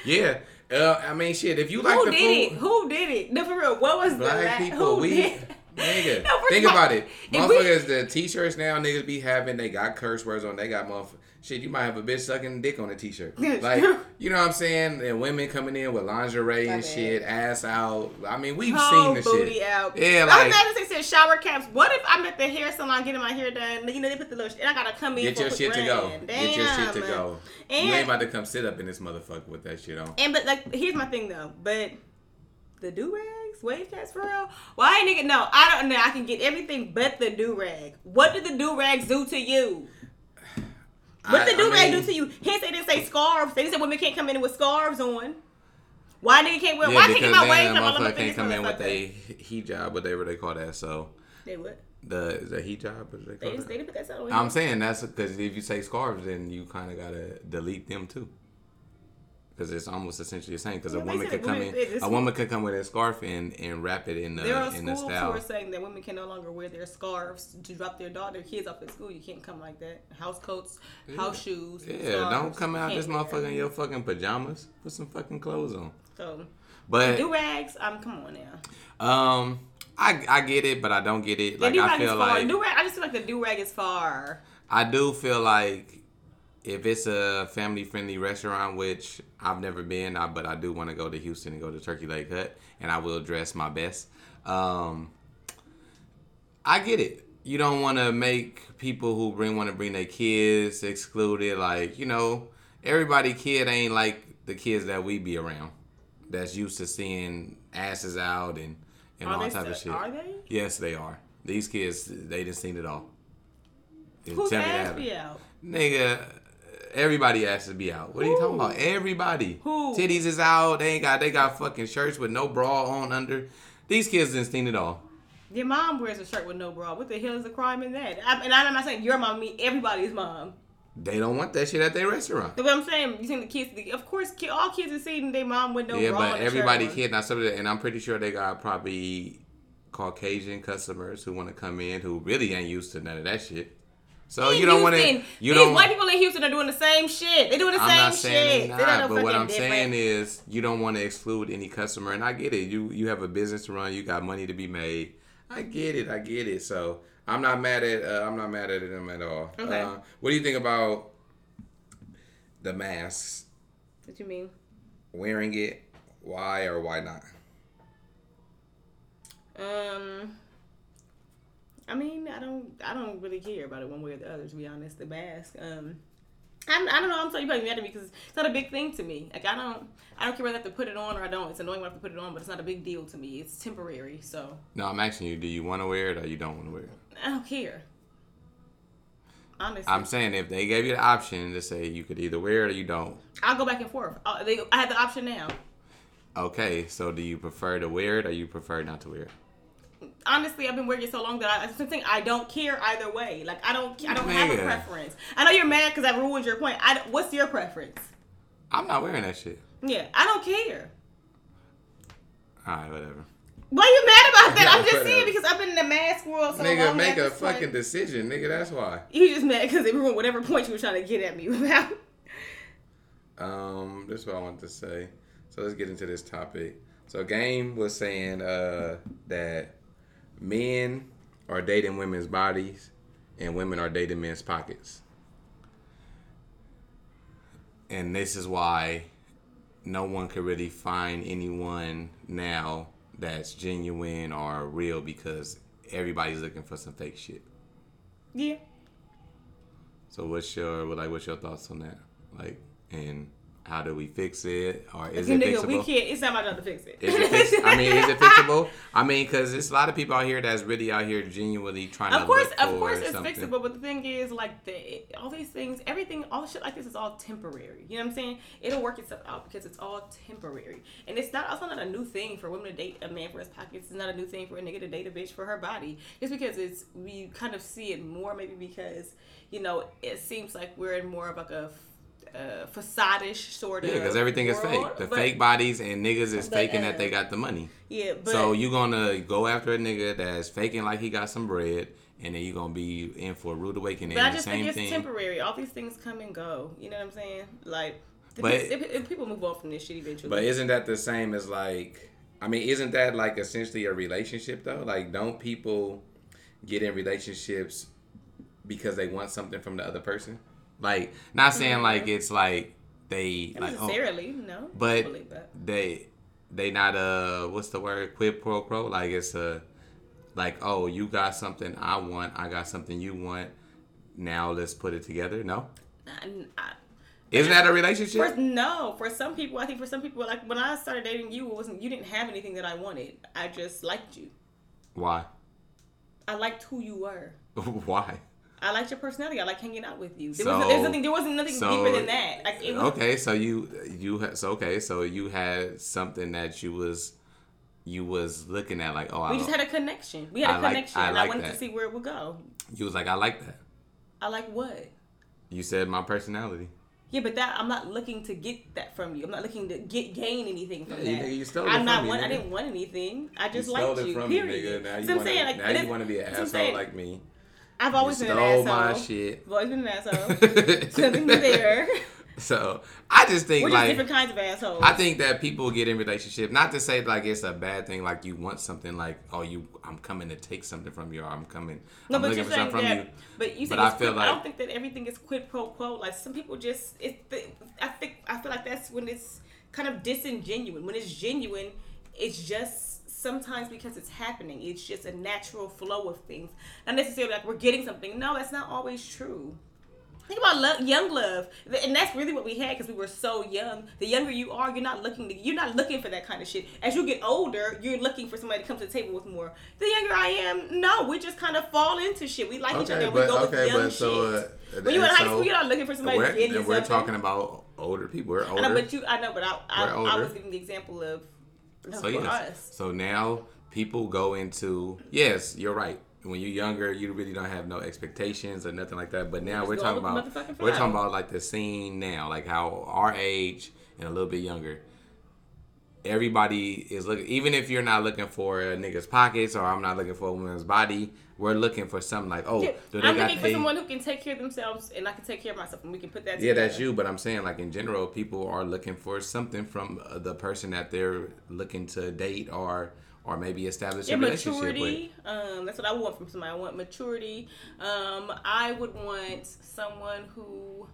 B: Yeah, uh, I mean shit. If you like
C: Who
B: the
C: did
B: food,
C: it? Who did it? No, for real. What was the
B: black people,
C: who
B: we
C: did?
B: nigga.
C: No,
B: think about it,
C: if we-
B: motherfuckers. The t-shirts now niggas be having, they got curse words on. They got motherfuckers. Shit, you might have a bitch sucking dick on a t-shirt. Like, you know what I'm saying? And women coming in with lingerie and shit, ass out. I mean, we've
C: Whole
B: seen the
C: booty
B: shit.
C: out.
B: Yeah, like,
C: I was they said shower caps. What if I'm at the hair salon getting my hair done? You know they put the little, and I gotta come in
B: Get your shit to go.
C: run.
B: Get your shit to
C: Damn.
B: go.
C: And
B: you ain't about to come sit up in this motherfucker with that shit on.
C: And but like here's my thing though, but the do rags, wave caps for real. Why ain't nigga? No, I don't know. I can get everything but the do rag. What did the do rags do to you? What did the do rag do to you? Hence they didn't say scarves. They said women can't come in with scarves on. Why nigga can't wear?
B: Yeah,
C: why can't my wave
B: then a
C: come
B: motherfucker
C: in
B: can't come in with a hijab, whatever they call that. So
C: They what?
B: the is that hijab? Do they
C: They they
B: that?
C: didn't put that on.
B: I'm saying that's because if you say scarves, then you kind of gotta delete them too. Because it's almost essentially the same. Because
C: Yeah,
B: a woman could come
C: women-
B: in, a woman could come with a scarf and and wrap it in the
C: There are
B: in the
C: schools who are saying that women can no longer wear their scarves to drop their daughter, their kids off at school. You can't come like that. House coats, house shoes.
B: Yeah,
C: scarves,
B: don't come out this motherfucker in your fucking pajamas. Put some fucking clothes on.
C: So
B: But
C: do rags. I'm come on now.
B: um, I I get it, but I don't get it. Like I feel like
C: do rag. I just feel like the do rag is far.
B: I do feel like if it's a family friendly restaurant, which I've never been, I, but I do want to go to Houston and go to Turkey Leg Hut, and I will dress my best. Um, I get it. You don't want to make people who bring want to bring their kids excluded. Like you know, everybody kid ain't like the kids that we be around. That's used to seeing asses out and and
C: Are
B: all type of shit.
C: are they?
B: Yes, they are. These kids, they done seen it all.
C: Who's ass be out?
B: Nigga, everybody asses be out. What are you talking about? Everybody.
C: Who?
B: Titties is out. They ain't got they got fucking shirts with no bra on under. These kids didn't seen it all.
C: Your mom wears a shirt with no bra. What the hell is the crime in that? I, and I'm not saying your mom, me, everybody's mom.
B: They don't want that shit at their restaurant.
C: But what I'm saying, you think the kids, the, of course, all kids are seeing their mom with no
B: yeah,
C: bra.
B: but
C: and a
B: everybody kid not some of that, and I'm pretty sure they got probably Caucasian customers who want to come in who really ain't used to none of that shit. So
C: In
B: you don't want to. You
C: These
B: don't.
C: white people in Houston are doing the same shit. They're doing the
B: I'm
C: same
B: not saying
C: shit.
B: they
C: They're
B: not, but what I'm
C: different.
B: saying is you don't want to exclude any customer, and I get it. You you have a business to run, you got money to be made. I get it, I get it. So I'm not mad at uh, I'm not mad at them at all.
C: Okay.
B: Uh, what do you think about the masks?
C: What do you mean?
B: Wearing it, why or why not?
C: Um, I mean, I don't, I don't really care about it one way or the other. To be honest, the mask. Um, I'm, I don't know. I'm sorry you probably mad at me because it's not a big thing to me. Like I don't, I don't care whether I have to put it on or I don't. It's annoying when I have to put it on, but it's not a big deal to me. It's temporary, so
B: No, I'm asking you, do you want to wear it or you don't want to wear it?
C: I don't care. Honestly,
B: I'm saying if they gave you the option to say you could either wear it or you don't.
C: I'll go back and forth. Uh, they, I have the option now.
B: Okay, so do you prefer to wear it or you prefer not to wear it?
C: Honestly, I've been wearing it so long that I, I'm saying I don't care either way. Like I don't, I don't have a preference. I know you're mad because I ruined your point. I, what's your preference?
B: I'm not wearing that shit.
C: Yeah, I don't care.
B: All right, whatever.
C: Why are you mad about that?
B: Yeah,
C: I'm just saying because I've been in the mask world so
B: nigga,
C: long.
B: make a
C: point-
B: fucking decision, nigga. That's why.
C: You just mad because they ruined whatever point you were trying to get at me about.
B: Um, this is what I wanted to say. So let's get into this topic. So Game was saying uh that men are dating women's bodies and women are dating men's pockets. And this is why no one could really find anyone now that's genuine or real because everybody's looking for some fake shit.
C: Yeah.
B: So what's your like what's your thoughts on that? Like and how do we fix it or is
C: Nigga,
B: it
C: we
B: fixable?
C: can't. It's not my job to fix it.
B: Is it fix, I mean, is it fixable? I mean, because there's a lot of people out here that's really out here genuinely trying to
C: Of course,
B: look
C: of course, it's
B: something.
C: fixable. But the thing is, like the all these things, everything, all shit like this is all temporary. You know what I'm saying? It'll work itself out because it's all temporary, and it's not also not a new thing for women to date a man for his pockets. It's not a new thing for a nigga to date a bitch for her body. Just because it's we kind of see it more, maybe because you know it seems like we're in more of like a uh, facade-ish sort of.
B: Yeah, because everything is fake. The
C: but-
B: fake bodies and niggas is
C: but,
B: faking
C: uh,
B: that they got the money.
C: Yeah, but
B: so you gonna go after a nigga that's faking like he got some bread, and then you are gonna be in for a rude awakening.
C: But I
B: the
C: just
B: same
C: think it's
B: thing.
C: temporary. All these things come and go. You know what I'm saying? Like,
B: But-
C: if, if people move on from this shit eventually.
B: But isn't that the same as like? I mean, isn't that like essentially a relationship though? Like, don't people get in relationships because they want something from the other person? Like, not saying like it's like they like oh,
C: necessarily, no.
B: But they they not uh what's the word? Quid pro quo? Like it's a like oh you got something I want I got something you want. Now let's put it together. No?
C: I, I,
B: isn't that a relationship?
C: For, no, for some people, I think for some people, like when I started dating you, it wasn't you didn't have anything that I wanted. I just liked you.
B: why?
C: I liked who you were.
B: why
C: I liked your personality. I like hanging out with you. There
B: So-
C: was there's nothing. There wasn't nothing
B: so-
C: deeper than that. Like it was.
B: okay so you you so okay so you had something that you was you was looking at like oh I
C: We just had a connection. We had a
B: I like-
C: connection,
B: I
C: and
B: like
C: I wanted
B: that.
C: to see where it would go.
B: you was like I like that
C: I like what?
B: you said my personality
C: Yeah, but that I'm not looking to get that from you. I'm not looking to get gain anything from
B: Yeah,
C: that.
B: you stole
C: I'm not
B: me,
C: want, I didn't want anything. I just
B: you
C: liked you. period.
B: me nigga now you
C: So I'm
B: wanna
C: saying, like,
B: now you want to be an
C: that's what I'm
B: asshole like me
C: I've always been
B: stole
C: an
B: my
C: asshole.
B: shit
C: I've always been an asshole. Something there.
B: So I just think
C: We're just
B: like
C: different kinds of assholes.
B: I think that people get in relationship not to say like it's a bad thing like you want something like oh you I'm coming to take something from you or I'm coming
C: No,
B: I'm
C: but
B: looking
C: you're
B: for
C: saying
B: something from
C: that.
B: you.
C: But you
B: But I feel
C: quid, I don't think that everything is quid pro quo. Like some people just it's. The, I think I feel like that's when it's kind of disingenuous. When it's genuine, it's just sometimes because it's happening. It's just a natural flow of things. Not necessarily like we're getting something. No, that's not always true. Think about love, young love, and that's really what we had because we were so young. The younger you are, you're not looking. To, you're not looking for that kind of shit. As you get older, you're looking for somebody to come to the table with more. The younger I am, no, we just kind of fall into shit. We like each other.
B: Okay,
C: We
B: but
C: go with young
B: but so uh,
C: shit. when you're in high school, you're not looking for somebody
B: we're,
C: to you
B: we're
C: something.
B: talking about older people. We're
C: I
B: older.
C: know, but you, I know, but I, I, I was giving the example of no,
B: so yes. So now people go into yes, you're right. When you're younger, you really don't have no expectations or nothing like that. But now
C: just
B: we're talking about we're talking about like the scene now, like how our age and a little bit younger. Everybody is looking, even if you're not looking for a nigga's pockets or I'm not looking for a woman's body, we're looking for something like, oh,
C: Yeah,
B: do they
C: I'm
B: got
C: looking for someone who can take care of themselves, and I can take care of myself, and we can put that.
B: Yeah, that's you. But I'm saying, like in general, people are looking for something from uh, the person that they're looking to date or or maybe establish
C: Yeah,
B: a relationship
C: maturity. Um, that's what I want from somebody. I want maturity. Um, I would want someone who.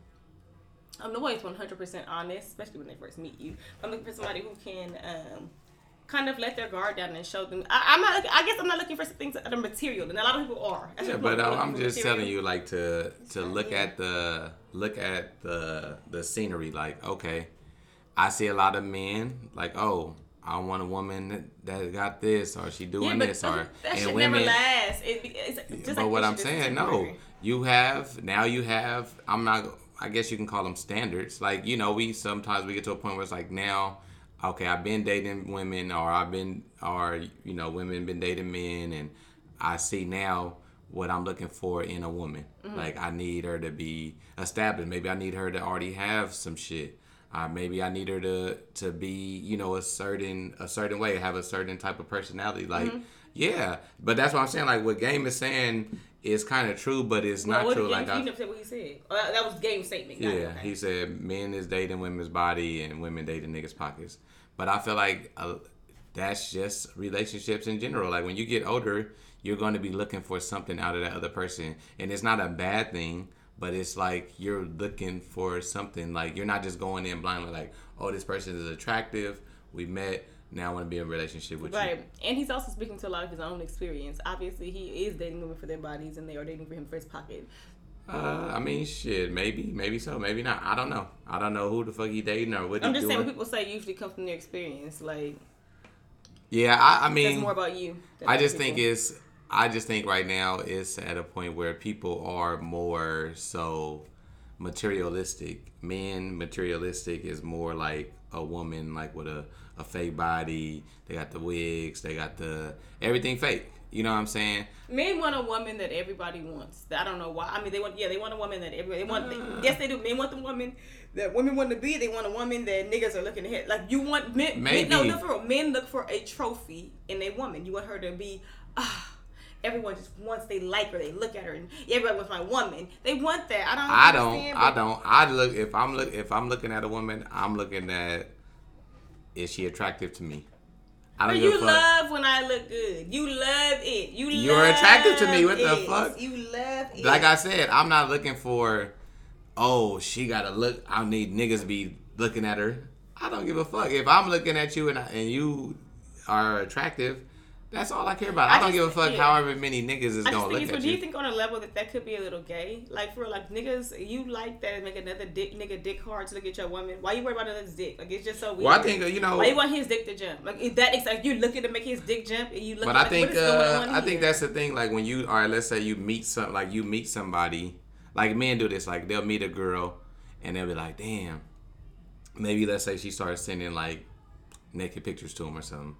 C: I'm always 100% honest, especially when they first meet you. I'm looking for somebody who can um, kind of let their guard down and show them. I, I'm not. I guess I'm not looking for some things that are material, and a lot of people are. That's.
B: Yeah, but
C: I'm
B: I'm just
C: material.
B: telling you, like to to look at the look at the the scenery. Like, okay, I see a lot of men like, oh. I want a woman that got this, or she doing
C: Yeah, but
B: this, or
C: that
B: and
C: shit
B: women.
C: never lasts. It, it's just
B: but
C: like
B: what I'm saying, no, you have now. You have. I'm not. I guess you can call them standards. Like you know, we sometimes we get to a point where it's like now, okay, I've been dating women, or I've been, or you know, women been dating men, and I see now what I'm looking for in a woman.
C: Mm-hmm.
B: Like I need her to be established. Maybe I need her to already have some shit. Uh, maybe I need her to to be, you know, a certain a certain way, have a certain type of personality. Like,
C: Mm-hmm.
B: yeah, but that's what I'm saying. Like what Game is saying is kind of true, but it's
C: Well,
B: not true. Like, I,
C: said what he said. Oh, that, that was game statement. Got it,
B: yeah,
C: okay.
B: he said men is dating women's body and women dating niggas pockets. But I feel like uh, that's just relationships in general. Like when you get older, you're going to be looking for something out of that other person, and it's not a bad thing. But it's like you're looking for something. Like you're not just going in blindly. Like, oh, this person is attractive. We met. Now I want to be in a relationship with you.
C: Right, and he's also speaking to a lot of his own experience. Obviously, he is dating women for their bodies, and they are dating for him for his pocket.
B: Uh, I mean, shit. Maybe, maybe so. Maybe not. I don't know. I don't know who the fuck he dating or what
C: I'm just
B: doing.
C: saying what people say usually comes from their experience. Like
B: yeah, I, I mean,
C: more about you.
B: I just think it's I just think right now it's at a point where people are more so materialistic. Men materialistic is more like a woman like with a a fake body. They got the wigs. They got the everything fake. You know what I'm saying?
C: Men want a woman that everybody wants. I don't know why. I mean, they want yeah, they want a woman that everybody they want. They, yes, they do. Men want the woman that women want to be. They want a woman that niggas are looking ahead. Like you want men. men no,
B: Maybe.
C: no, for real. Men look for a trophy in a woman. You want her to be ah. Everyone just wants they like her, they look at her, and everybody wants my woman. They want that. I don't.
B: I don't. I don't. I look if I'm look if I'm looking at a woman, I'm looking at is she attractive to me? I don't
C: you
B: give a fuck.
C: You love when I look good. You love it. You
B: You're attracted to me. What the fuck?
C: You love it.
B: like I said, I'm not looking for. Oh, she gotta look. I need niggas to be looking at her. I don't give a fuck if I'm looking at you and I, and you are attractive. That's all I care about. I,
C: I
B: don't
C: just-
B: give a fuck
C: yeah.
B: however many niggas is
C: I
B: gonna look at
C: but do you
B: you.
C: think on a level that that could be a little gay? Like for like niggas, you like that and make another dick nigga dick hard to look at your woman. Why you worry about another dick? Like it's just so weird.
B: Well, I think uh, you know.
C: Why you want his dick to jump? Like is that like you looking to make his dick jump and you look.
B: But
C: like,
B: I think
C: is going
B: uh, I think that's the thing. Like when you all right, let's say you meet some like you meet somebody. Like men do this. Like they'll meet a girl, and they'll be like, "Damn." Maybe let's say she starts sending like naked pictures to him or something,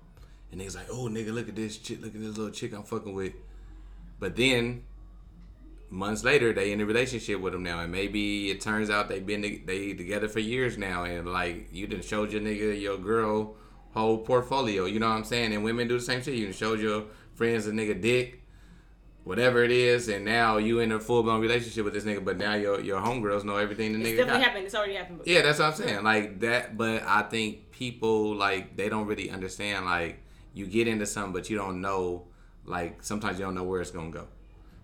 B: and he's like, "Oh nigga, look at this chick. Look at this little chick I'm fucking with." But then months later, they in a relationship with him now, and maybe it turns out they've been they together for years now, and like you didn't show your nigga your girl whole portfolio. You know what I'm saying? And women do the same shit. You done showed your friends a nigga dick, whatever it is, and now you in a full blown relationship with this nigga. But now your your homegirls know everything the
C: it's
B: nigga
C: definitely
B: got.
C: happened. It's already happened.
B: Yeah, that's what I'm saying. Like that, but I think people like they don't really understand. Like you get into something, but you don't know. Like sometimes you don't know where it's gonna go.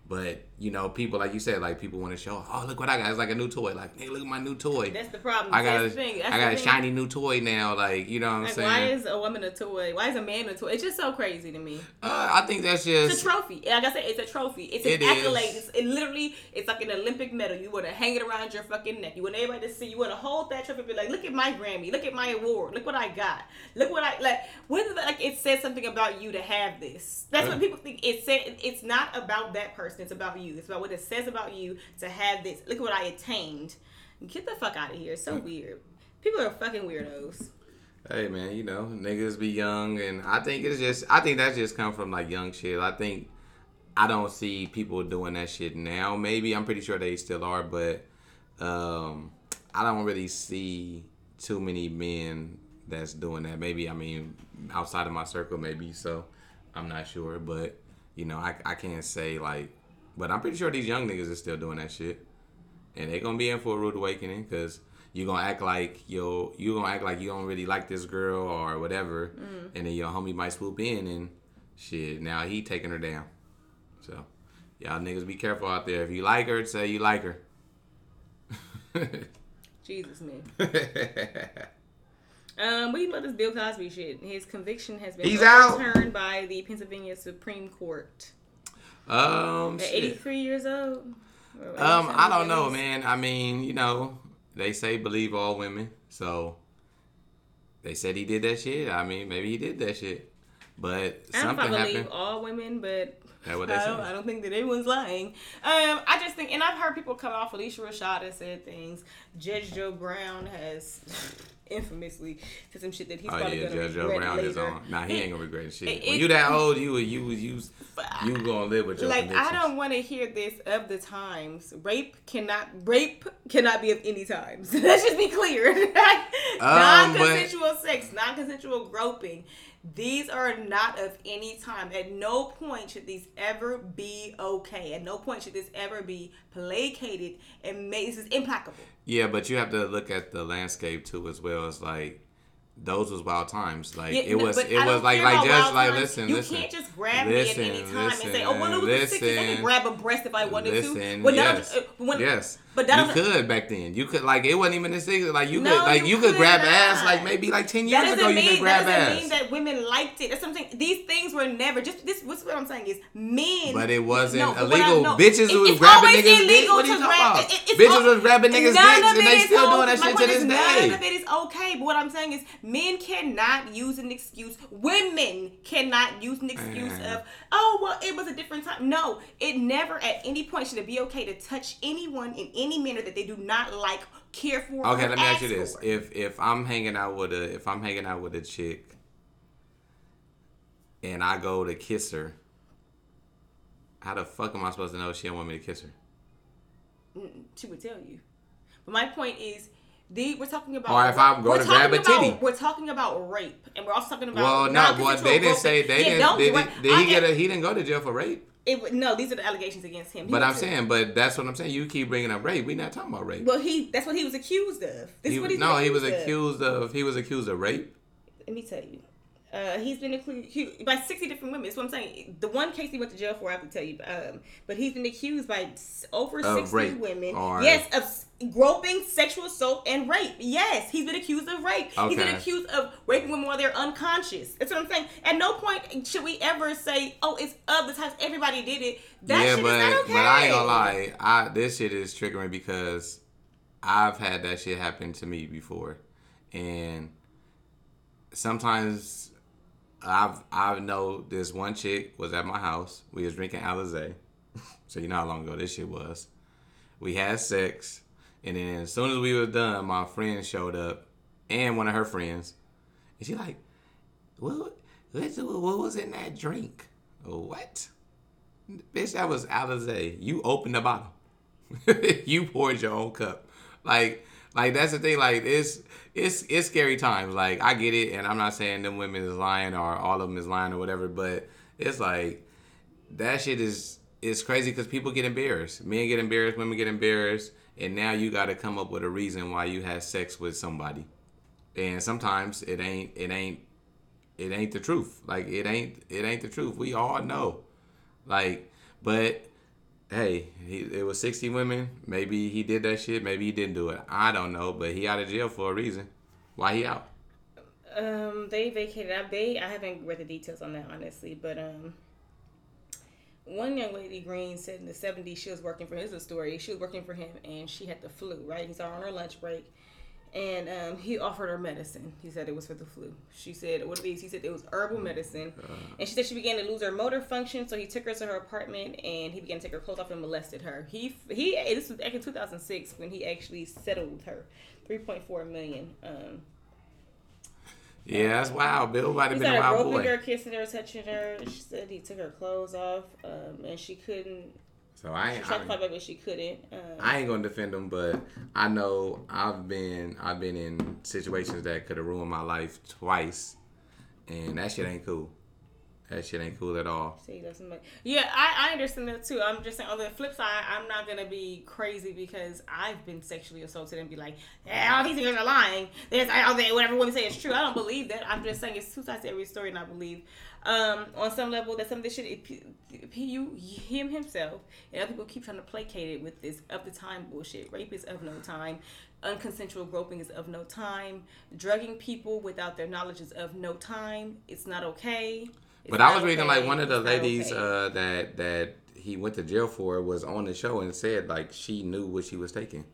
B: But you know, people like you said, like people want to show. Oh, look what I got! It's like a new toy. Like, hey, look at my new toy.
C: that's the problem.
B: I got
C: that's
B: a,
C: the thing. That's
B: I got a shiny new toy now. Like, you know what I'm
C: Like,
B: saying?
C: why is a woman a toy? Why is a man a toy? It's just so crazy to me.
B: uh, I think that's
C: It's
B: just
C: a trophy. Like I said, it's a trophy. It's an
B: It
C: accolade. It's, it literally, it's like an Olympic medal. You want to hang it around your fucking neck. You want everybody to see. You want to hold that trophy. and Be like, look at my Grammy. Look at my award. Look what I got. Look what I like. It, like it says something about you to have this? That's
B: Yeah.
C: what people think. It said it's not about that person. It's about you. It's about what it says about you to have this. Look at what I attained. Get the fuck out of here. It's so weird. People are fucking weirdos.
B: Hey man, you know, niggas be young, and I think it's just, I think that just come from like young shit. I think I don't see people doing that shit now. Maybe I'm pretty sure they still are, but um, I don't really see too many men that's doing that. Maybe I mean outside of my circle, maybe. So I'm not sure, but you know, I I can't say like, but I'm pretty sure these young niggas are still doing that shit, and they gonna be in for a rude awakening because you gonna act like yo you gonna act like you don't really like this girl or whatever and then your homie might swoop in and shit now he taking her down so y'all niggas be careful out there if you like her say you like her
C: Jesus, man. Um, what you about this Bill Cosby shit? His conviction has been
B: He's out.
C: overturned by the Pennsylvania Supreme Court.
B: Um
C: 83 years old.
B: Um i don't know man i mean you know they say believe all women so they said he did that shit i mean maybe he did that shit but
C: I
B: something
C: I believe
B: happened
C: all women, but
B: That's what they
C: I, don't. I don't think that everyone's lying. Um, I just think, and I've heard people come off. Alicia Rashad has said things. Judge Joe Brown has infamously said some shit that he's
B: Oh
C: probably
B: yeah,
C: gonna
B: Judge
C: regret
B: Brown
C: later.
B: is on. Nah, he ain't gonna regret shit.
C: it-
B: when you that old, you you you you gonna live with your
C: like I don't want to hear this of the times. Rape cannot rape cannot be of any times. Let's just be clear.
B: Um,
C: non-consensual sex, non-consensual groping. These are not of any time. At no point should these ever be okay. At no point should this ever be placated and made. This is implacable.
B: Yeah, but you have to look at the landscape too as well. It's like those was wild times. Like
C: Yeah,
B: it was, it was like like just like
C: times.
B: listen,
C: you
B: listen.
C: can't just grab
B: listen,
C: me at any time and say, "Oh, well, it was
B: listen,
C: the '60s. I could grab a breast if I wanted
B: listen,
C: to." When that-
B: yes,
C: uh, when-
B: yes.
C: But that
B: you could back then. You could like it wasn't even the sixties. Like you
C: No,
B: could like
C: you
B: you, could
C: could
B: grab
C: not.
B: ass like maybe like ten years ago. You
C: mean
B: could grab
C: that doesn't
B: ass.
C: mean that women liked it. That's something. These things were never just this. What's what I'm saying is men.
B: But it wasn't
C: No, what
B: illegal.
C: No,
B: Bitches
C: it-
B: was grabbing niggas' dick.
C: illegal
B: What are you
C: to
B: talking
C: grab-
B: about?
C: it- it's
B: Bitches
C: all-
B: was grabbing niggas' dicks and they still doing that shit to this day.
C: None of it is okay. But what I'm saying is men cannot use an excuse. Women cannot use an excuse of oh well it was a different time. No, it never at any point should it be okay to touch anyone in any any manner that they do not like, care for.
B: Okay, let me ask you this:
C: for.
B: if if I'm hanging out with a if I'm hanging out with a chick, and I go to kiss her, how the fuck am I supposed to know she don't want me to kiss her?
C: she would tell you. But my point is, the, we're talking about.
B: Or if I'm going to grab a titty.
C: We're talking about rape, and we're also talking about.
B: Well, no, well, they didn't say they
C: Yeah,
B: didn't. Did,
C: right,
B: did
C: I-
B: he get a? He didn't go to jail for rape.
C: It, no, these are the allegations against him. He
B: But I'm
C: to-
B: saying, but that's what I'm saying. You keep bringing up rape. We're not talking about rape.
C: Well, he that's what he was accused of. This
B: He-
C: is what he's
B: no, he was accused of. He was accused of rape.
C: Let me tell you. Uh, he's been accused by 60 different women. That's what I'm saying. The one case he went to jail for, I have to tell you. Um, but he's been accused by over
B: Of
C: 60
B: rape
C: women.
B: or-
C: Yes, of groping, sexual assault, and rape. Yes, he's been accused of rape. He's been accused of raping women while they're unconscious. That's what I'm saying. At no point should we ever say, "Oh, it's of the times everybody did it." That
B: yeah,
C: shit
B: but
C: is not okay.
B: but I ain't gonna lie. I this shit is triggering because I've had that shit happen to me before, and sometimes I've I know this one chick was at my house. We was drinking Alizé, so you know how long ago this shit was. We had sex, and then as soon as we was done, my friend showed up, and one of her friends, and she like, what what, what was in that drink? What? Bitch, that was Alizé. You opened the bottle. you poured your own cup. Like, like that's the thing. Like, it's it's it's scary times. Like, I get it, and I'm not saying them women is lying or all of them is lying or whatever, but it's like that shit is is crazy because people get embarrassed. Men get embarrassed, women get embarrassed, and now you got to come up with a reason why you had sex with somebody. And sometimes it ain't it ain't it ain't the truth. Like it ain't it ain't the truth. We all know. Like, but hey, he, it was 60 women. Maybe he did that shit. Maybe he didn't do it. I don't know. But he out of jail for a reason. Why he out?
C: Um, they vacated. I they I haven't read the details on that honestly, but um, one young lady Green said in the '70s she was working for. His a story. She was working for him, and she had the flu. Right, he's on her lunch break, and um, he offered her medicine. He said it was for the flu. She said, "What are these?" He said it was herbal medicine, and she said she began to lose her motor function. So he took her to her apartment, and he began to take her clothes off and molested her. He he. This was back in 2006 when he actually settled her, 3.4 million. Um,
B: Yeah, that's wild. Bill might have been a wild
C: groping her,
B: boy.
C: kissing her, touching her. She said he took her clothes off, um, and she couldn't.
B: So I ain't.
C: She tried to fight back, but she couldn't. Um,
B: I ain't gonna defend him, but I know I've been I've been in situations that could have ruined my life twice, and that shit ain't cool. That shit ain't cool at all.
C: he loves somebody. Yeah, I, I understand that too. I'm just saying on the flip side, I'm not gonna be crazy because I've been sexually assaulted and be like, yeah, all these niggas are lying. There's all that whatever women say is true. I don't believe that. I'm just saying it's two sides to every story, and I believe um, on some level that some of this shit, it, he, you, him himself, and other people keep trying to placate it with this of the time bullshit. Rape is of no time. Unconsensual groping is of no time. Drugging people without their knowledge is of no time. It's not okay.
B: But I was reading
C: okay.
B: like one of the
C: It's
B: ladies
C: okay.
B: uh, that that he went to jail for was on the show and said like she knew what she was taking,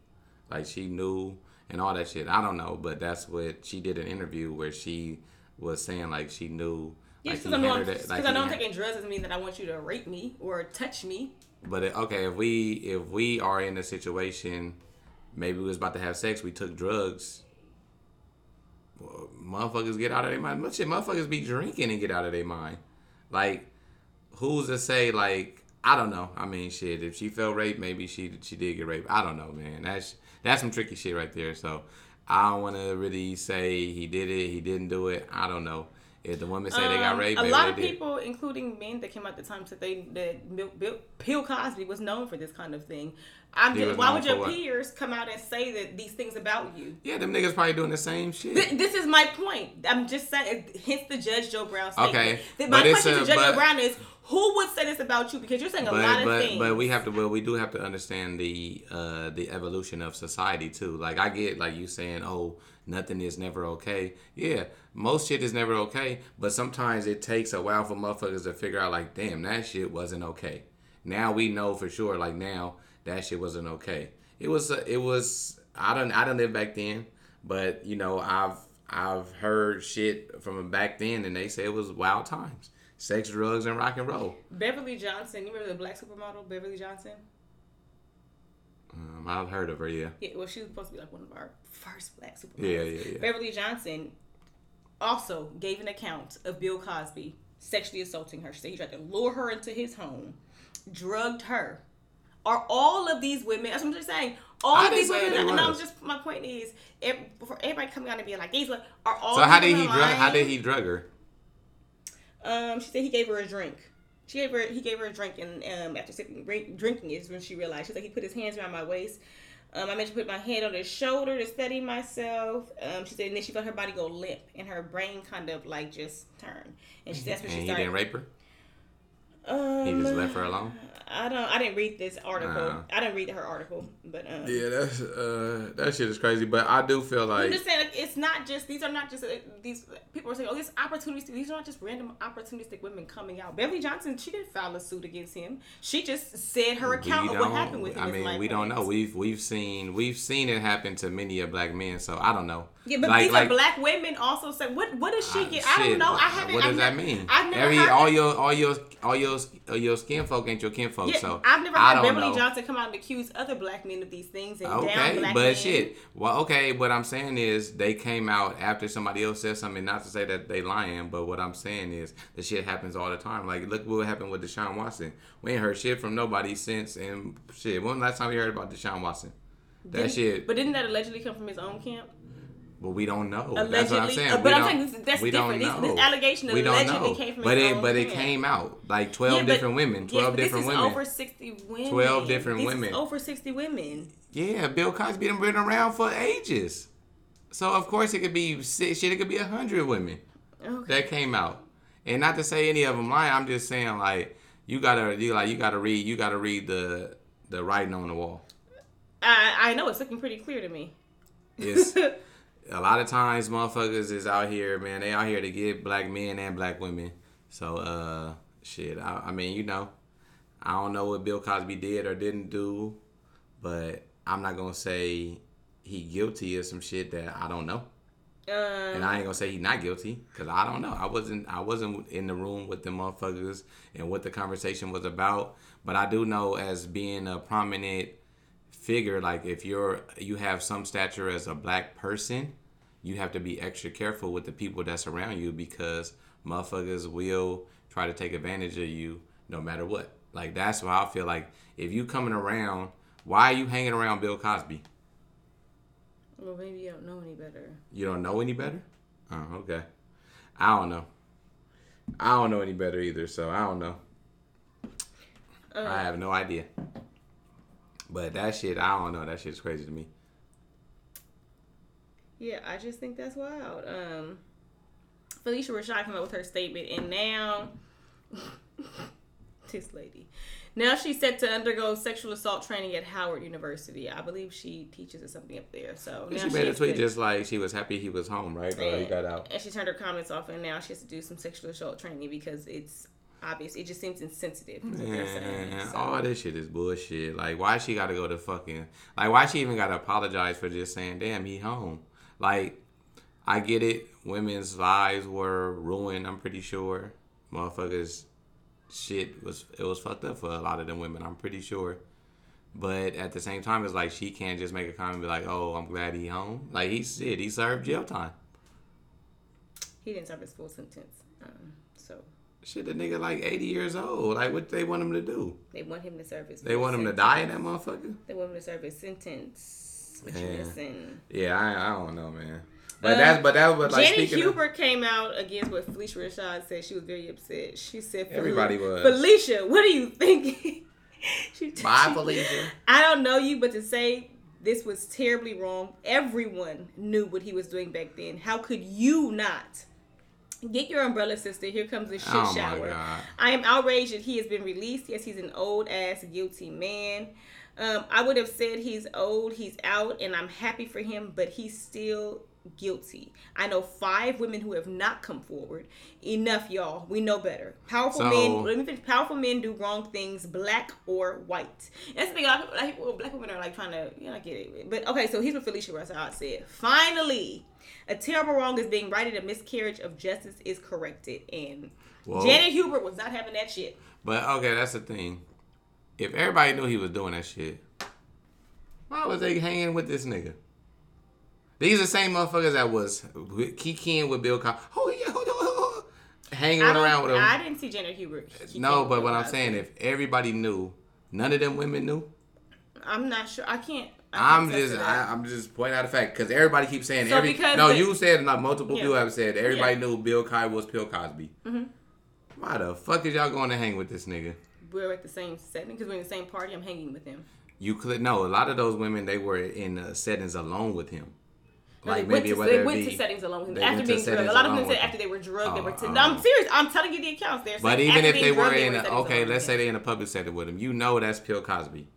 B: like she knew and all that shit. I don't know, but that's what she did an interview where she was saying like she knew.
C: Yeah,
B: like,
C: because
B: he
C: I know I'm, cause
B: like,
C: I know I'm taking drugs doesn't mean that I want you to rape me or touch me.
B: But it, okay, if we if we are in a situation, maybe we was about to have sex, we took drugs. well, Motherfuckers get out of their mind. Much shit, motherfuckers be drinking and get out of their mind. Like, who's to say? Like, I don't know. I mean, shit. If she felt raped, maybe she she did get raped. I don't know, man. That's that's some tricky shit right there. So I don't want to really say he did it, he didn't do it. I don't know. If the women say they got
C: Um,
B: raped,
C: a lot of
B: did.
C: people, including men that came out at the time, said they that Bill, Bill, Bill Cosby was known for this kind of thing. I'm just, why would your
B: what?
C: peers come out and say that these things about you?
B: Yeah, them niggas probably doing the same shit.
C: Th- This is my point. I'm just saying. Hence the Judge Joe Brown statement.
B: Okay,
C: my
B: but
C: question
B: a-
C: to Judge
B: but-
C: Joe Brown is: Who would say this about you? Because you're saying a lot of
B: but
C: things.
B: but we have to well we do have to understand the uh the evolution of society too like i get like you saying oh nothing is never okay yeah most shit is never okay but sometimes it takes a while for motherfuckers to figure out like damn that shit wasn't okay now we know for sure like now that shit wasn't okay it was uh, it was i don't i don't live back then but you know i've i've heard shit from back then and they say it was wild times sex drugs and rock and roll
C: Beverly Johnson. You remember the black supermodel Beverly Johnson?
B: Um, I've heard of her. Yeah.
C: Yeah, well, she was supposed to be like one of our first black supermodels.
B: Yeah, yeah, yeah.
C: Beverly Johnson also gave an account of Bill Cosby sexually assaulting her. She said he tried to lure her into his home, drugged her. Are all of these women? That's what I'm just saying. All
B: I
C: of these women. And I'm
B: was.
C: just my point is, ev- for everybody coming out and being like these are all.
B: So how did he drug? How did he drug her?
C: Um, she said he gave her a drink. She gave her he gave her a drink, and um, after sipping, drink, drinking it is when she realized. She's like he put his hands around my waist. Um, I mentioned put my hand on his shoulder to steady myself. Um, she said, and then she felt her body go limp, and her brain kind of like just turn. And she that's when
B: And
C: she
B: he
C: started.
B: didn't rape her.
C: Um,
B: He just left her alone.
C: I don't. I didn't read this article.
B: Uh.
C: I didn't read her article, but um,
B: Yeah, that's uh, that shit is crazy. But I do feel like I'm
C: just saying, like, it's not just these are not just uh, these people are saying, oh, these opportunities. These are not just random opportunistic women coming out. Beverly Johnson, she didn't file a suit against him. She just said her account of what happened with him.
B: I mean, we don't know. We've we've seen we've seen it happen to many of black men. So I don't know.
C: Yeah, but
B: Like-
C: these
B: like-
C: are black women also say what what does she
B: Ah,
C: get? I don't know. I haven't.
B: What
C: I've
B: does that
C: never-
B: mean?
C: I've never
B: Every
C: heard
B: all your all your all your uh, your skin folk ain't your kin folk.
C: Yeah,
B: so
C: I've never heard Beverly
B: know.
C: Johnson come out and accuse other black men of these things and down
B: Okay,
C: black
B: but
C: men.
B: shit. Well, okay. What I'm saying is they came out after somebody else said something. Not to say that they lying, but what I'm saying is the shit happens all the time. Like look what happened with Deshaun Watson. We ain't heard shit from nobody since. And shit, when last time we heard about Deshaun Watson? That
C: Didn't-
B: shit.
C: But didn't that allegedly come from his own camp?
B: But we don't know. That's
C: Allegedly,
B: what I'm saying.
C: uh,
B: we
C: but I'm
B: don't,
C: saying this- that's
B: we don't know.
C: This- this allegation
B: we don't
C: allegedly
B: know.
C: came from
B: but it but it came out like twelve
C: Yeah, but-
B: different women,
C: yes,
B: twelve
C: but this
B: different
C: is
B: women.
C: Over sixty women.
B: 12 different
C: This is
B: women.
C: over sixty women.
B: Yeah, Bill Cosby done been around for ages. So of course it could be six shit. It could be a hundred women
C: Okay.
B: that came out, and not to say any of them lying. I'm just saying like you gotta you like you gotta read you gotta read the the writing on the wall.
C: I I know it's looking pretty clear to me.
B: It's a lot of times motherfuckers is out here, man. They out here to get black men and black women. So uh, shit. I, I mean, you know, I don't know what Bill Cosby did or didn't do, but I'm not gonna say he guilty of some shit that I don't know.
C: Um,
B: And I ain't gonna say he not guilty because I don't know. I wasn't I wasn't in the room with the motherfuckers and what the conversation was about. But I do know as being a prominent figure, like if you're you have some stature as a black person, you have to be extra careful with the people that's around you because motherfuckers will try to take advantage of you no matter what. Like that's why I feel like if you coming around, why are you hanging around Bill Cosby?
C: well, maybe you don't know any better.
B: You don't know any better? Oh, okay. I don't know. I don't know any better either, so I don't know. I uh, have no idea. But that shit, I don't know. That shit's crazy to me.
C: Yeah, I just think that's wild. Um, Phylicia Rashad came up with her statement, and now this lady, now she's set to undergo sexual assault training at Howard University. I believe she teaches or something up there. So now
B: she made a tweet
C: to-
B: just like she was happy he was home, right? Or he got out.
C: And she turned her comments off, and now she has to do some sexual assault training because it's obvious. It just seems insensitive. is what they're saying.
B: Man,
C: So-
B: all this shit is bullshit. Like, why she got to go to fucking? Like, why she even got to apologize for just saying, "Damn, he home"? Like, I get it. Women's lives were ruined. I'm pretty sure. Motherfuckers, shit was it was fucked up for a lot of them women. I'm pretty sure. But at the same time, it's like she can't just make a comment and be like, "Oh, I'm glad he home." Like he said, he served jail time.
C: he didn't serve his full sentence. Um,
B: Shit, the nigga like 80 years old. Like, what they want him to do?
C: they want him to serve his.
B: They want him to die in that motherfucker?
C: They want him to serve his sentence. Which
B: Yeah. Yeah, I, I don't know, man. But
C: Uh,
B: that's but that was like
C: Janet
B: speaking. Of,
C: Hubert came out against what Phylicia Rashad said. She was very upset. She said,
B: Everybody was.
C: Phylicia, what are you thinking? she,
B: Bye,
C: she-
B: Felicia.
C: I don't know you, but to say this was terribly wrong, everyone knew what he was doing back then. How could you not? Get your umbrella, sister. Here comes the shit
B: Oh my
C: shower.
B: God.
C: I am outraged that he has been released. Yes, he's an old ass guilty man. Um, I would have said he's old, he's out, and I'm happy for him, but he's still guilty. I know five women who have not come forward. Enough, y'all. We know better. Powerful
B: So-
C: men. Let me finish. Powerful men do wrong things, black or white. That's the thing. a lot of people- Like, well, black women are like trying to, you know, I get it. But okay, so here's what Phylicia Rashad said. Finally, a terrible wrong is being righted. A miscarriage of justice is corrected. And
B: Whoa.
C: Janet Hubert was not having that shit.
B: But okay, that's the thing. If everybody knew he was doing that shit, Why was they hanging with this nigga? These are the same motherfuckers that was kikiing with Bill Cosby. Oh yeah, hold on, hold on. hanging around with him.
C: I didn't see Janet Hubert.
B: No, but what I'm saying, if everybody knew, none of them women knew.
C: I'm not sure. I can't. I
B: I'm just. I, I'm just pointing out a fact because everybody keeps saying
C: So
B: every. No,
C: the-
B: you said like multiple
C: Yeah.
B: people have said everybody
C: Yeah.
B: knew Bill Cosby was Bill Cosby.
C: Mm-hmm.
B: Why the fuck is y'all going to hang with this nigga?
C: we're at the same setting because we're in the same party. I'm hanging with him.
B: You could no. A lot of those women they were in uh, settings alone with him.
C: No,
B: Like
C: they went,
B: maybe
C: to, they went to settings alone with him after being drugged. A lot of them said after they were drugged, they were.
B: Oh,
C: T-
B: oh.
C: I'm serious. I'm telling you the accounts. They're
B: But even if they were
C: drugged,
B: in
C: were
B: a, okay, let's say they're in a public setting with him, you know that's Bill Cosby.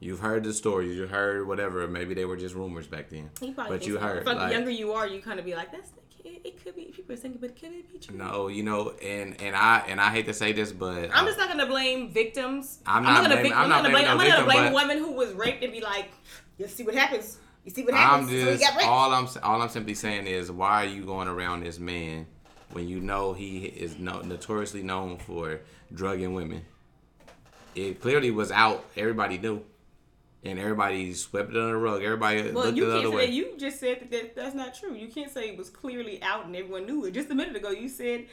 B: You've heard the stories, you heard whatever. Maybe they were just rumors back then,
C: He
B: but you
C: so.
B: heard.
C: Like,
B: like-
C: the younger you are, you kind of be like, "That's the kid. It could be." People are thinking, but it could it be true?
B: no, you know, and and I and I hate to say this, but
C: I'm just not gonna blame victims.
B: I'm not
C: gonna
B: blaming-
C: vic-
B: I'm not
C: gonna blame.
B: no
C: I'm not gonna blame a woman who was raped and be like, "You see what happens? You see what
B: I'm
C: happens?" so
B: just
C: got
B: all I'm all I'm simply saying is why are you going around this man when you know he is no, notoriously known for drugging women? It clearly was out. Everybody knew, and everybody swept it under the rug. Everybody
C: Well,
B: looked
C: you
B: the
C: can't
B: other
C: say
B: way.
C: You just said that, that that's not true. You can't say it was clearly out and everyone knew it. Just a minute ago, you said,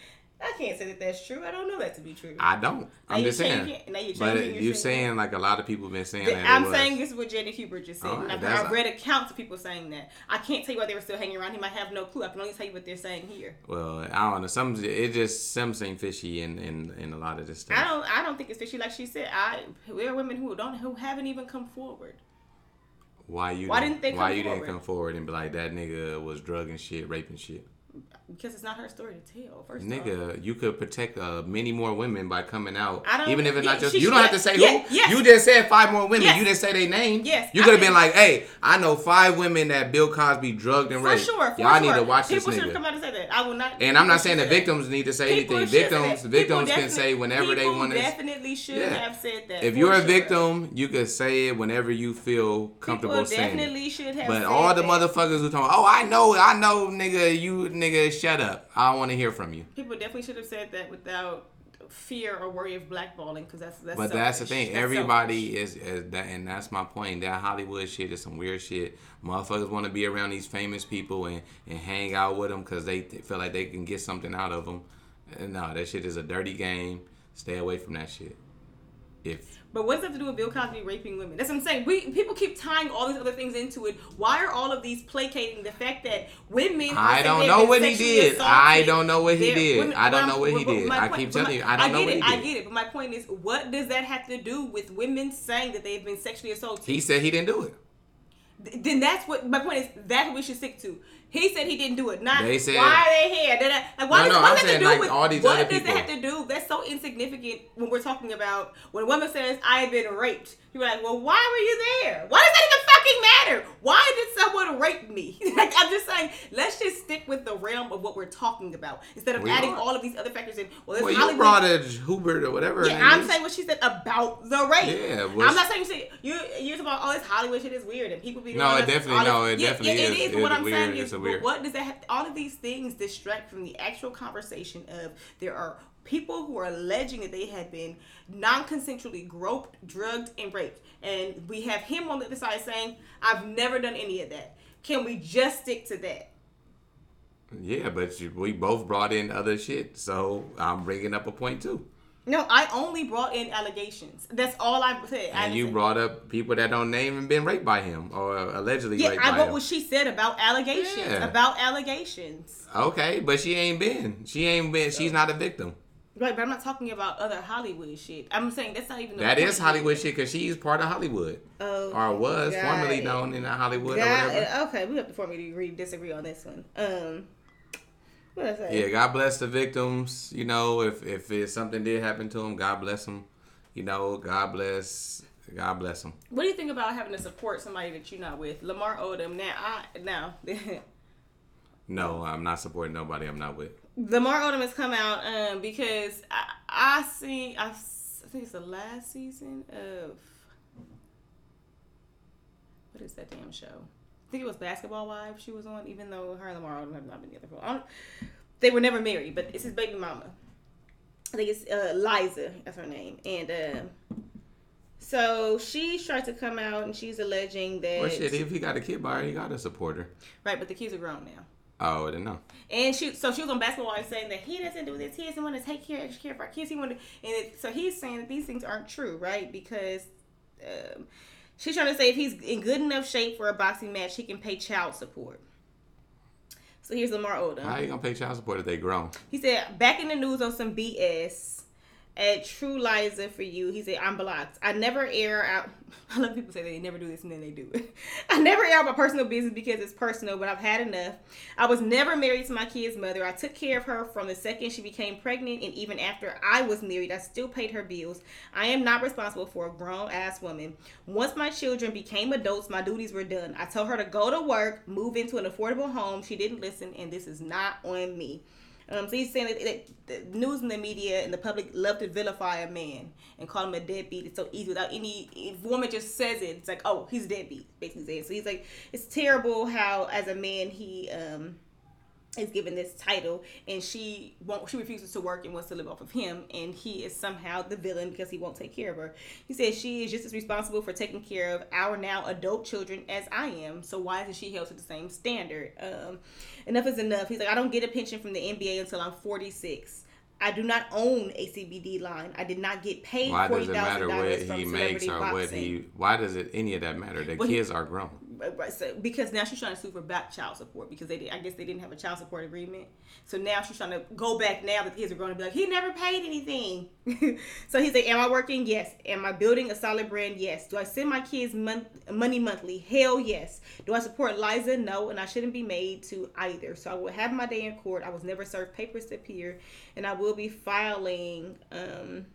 C: "I can't say that that's true. I don't know that to be true."
B: I don't.
C: Now
B: I'm
C: you
B: just saying.
C: changing. Now you're
B: But you're saying like a lot of people have been saying that.
C: I'm saying this is what Janet Hubert just said.
B: Right,
C: I've, read accounts of people saying that. I can't tell you why they were still hanging around him. I have no clue. I can only tell you what they're saying here.
B: Well, I don't know. Some it just some seem fishy in, in in a lot of this stuff.
C: I don't. I don't think it's fishy. Like she said, I there are women who don't who haven't even come forward.
B: Why you?
C: Why didn't they
B: Why you
C: forward?
B: didn't come forward and be like that nigga was drugging shit, raping shit?
C: Because it's not her story to tell. First.
B: Nigga, you could protect uh, many more women by coming out.
C: I don't-
B: Even if it's
C: yeah,
B: not just
C: she-
B: you don't have to say
C: yeah,
B: who.
C: yes.
B: You just said five more women.
C: Yes.
B: You didn't say their name.
C: Yes,
B: You could have been like, hey, I know five women that Bill Cosby drugged and raped."
C: For sure. For
B: Y'all
C: sure.
B: need to watch
C: People
B: this
C: should come out and say that. I will not.
B: And I'm not saying the
C: should say that.
B: victims need to say
C: People
B: anything. Victims, victims can say whenever they want to.
C: Definitely should
B: Yeah.
C: have said that.
B: If you're a
C: sure.
B: victim, you could say it whenever you feel comfortable
C: people
B: saying it.
C: definitely should have.
B: But all the motherfuckers who talking, oh, I know, I know, nigga, you nigga, shut up. I don't want to hear from you.
C: People definitely should have said that without fear or worry of blackballing, because that's that's.
B: But that's the thing.
C: That's
B: Everybody is, is that, and that's my point. That Hollywood shit is some weird shit. Motherfuckers want to be around these famous people and, and hang out with them because they th- feel like they can get something out of them. And no, that shit is a dirty game. Stay away from that shit. If
C: But what does that have to do with Bill Cosby raping women? That's what I'm saying. We people keep tying all these other things into it. Why are all of these placating the fact that women?
B: I don't know what he did. I don't know what he did.
C: women-
B: I don't know what he did. I keep telling
C: my-
B: you, I don't know
C: get
B: what
C: it,
B: he
C: I get it. But my point is, what does that have to do with women saying that they've been sexually assaulted?
B: he said he didn't do it.
C: Th- then that's what my point is. That's what we should stick to. He said he didn't do it. Not
B: They said-
C: why are they here? I, like, why
B: No,
C: does,
B: no,
C: what does that
B: saying,
C: do
B: like,
C: with
B: all these
C: what does
B: people.
C: that have to do? That's so insignificant when we're talking about when a woman says I've been raped. You're like, well, why were you there? Why does that even fucking matter? Why did someone rape me? like I'm just saying, let's just stick with the realm of what we're talking about instead of
B: We
C: adding
B: are.
C: all of these other factors in. Well,
B: Well, you
C: Hollywood-
B: brought a Hubert or whatever.
C: yeah, I'm
B: is.
C: saying what she said about the rape.
B: Yeah, was-
C: I'm not saying you say you you're talking about all this Hollywood shit is weird and people be
B: No, it definitely- no, it
C: yeah,
B: definitely
C: yeah,
B: is.
C: It is. What I'm
B: weird,
C: saying
B: it's
C: is,
B: a
C: but what does that? Have, all of these things distract from the actual conversation of there are people who are alleging that they have been non-consensually groped, drugged, and raped, and we have him on the other side saying, "I've never done any of that." Can we just stick to that?
B: Yeah, but you, we both brought in other shit, so I'm bringing up a point too.
C: No, I only brought in allegations. That's all I said.
B: And
C: didn't
B: you
C: say-
B: brought up people that don't name and been raped by him or allegedly
C: Yeah,
B: raped
C: I
B: by him.
C: what she said about allegations.
B: Yeah.
C: About allegations.
B: Okay, but she ain't been. She ain't been. She's not a victim.
C: Right, but I'm not talking about other Hollywood shit. I'm saying that's not even
B: That is. Hollywood shit because she's part of Hollywood
C: Oh,
B: or was formerly
C: it.
B: known in Hollywood or whatever.
C: it. Okay, we have to formally agree disagree on this one. Um, what did I say?
B: Yeah, God bless the victims. You know, if if it, something did happen to them, God bless them. You know, God bless. God bless them.
C: What do you think about having to support somebody that you're not with? Lamar Odom. Now, I now
B: No, I'm not supporting nobody. I'm not with.
C: Lamar Odom has come out um because I I see I think it's the last season of what is that damn show? I think it was Basketball Wives she was on, even though her and Lamar Odom have not been together for. Don't, they were never married, but it's his baby mama. I think it's uh, Liza, that's her name, and uh, So she tried to come out and she's alleging that
B: Well, shit, if he got a kid by her, he got a supporter.
C: right, but the kids are grown now.
B: Oh, I didn't know.
C: And she, so she was on basketball and saying that he doesn't do this. He doesn't want to take care, extra care of our kids. He wanted, and it, so he's saying that these things aren't true, right? Because um, she's trying to say if he's in good enough shape for a boxing match, he can pay child support. So here's Lamar Odom.
B: How you gonna pay child support if they grown?
C: He said, back in the news on some BS at True Liza for you. He said, I'm blocked. I never air out. I love people say they never do this and then they do it. I never air out my personal business because it's personal, but I've had enough. I was never married to my kid's mother. I took care of her from the second she became pregnant, and even after I was married, I still paid her bills. I am not responsible for a grown ass woman. Once my children became adults, my duties were done. I told her to go to work, move into an affordable home. She didn't listen, and this is not on me. Um, so he's saying that, that the news and the media and the public love to vilify a man and call him a deadbeat. It's so easy without any. If woman just says it, it's like, oh, he's a deadbeat, basically saying. So he's like, it's terrible how as a man he um is given this title and she won't she refuses to work and wants to live off of him and he is somehow the villain because he won't take care of her he says she is just as responsible for taking care of our now adult children as i am so why isn't she held to the same standard um enough is enough he's like i don't get a pension from the nba until i'm 46 I do not own a CBD line. I did not get paid
B: Why does it matter what he makes or
C: boxing.
B: what he? Why does it any of that matter? The
C: Well, he-
B: kids are grown.
C: Because now she's trying to sue for back child support because they did, I guess they didn't have a child support agreement. So now she's trying to go back now that the kids are going to be like, he never paid anything. so he's like, am I working? Yes. Am I building a solid brand? Yes. Do I send my kids month, money monthly? Hell yes. Do I support Liza? No, and I shouldn't be made to either. So I will have my day in court. I was never served papers to appear, and I will be filing. Um,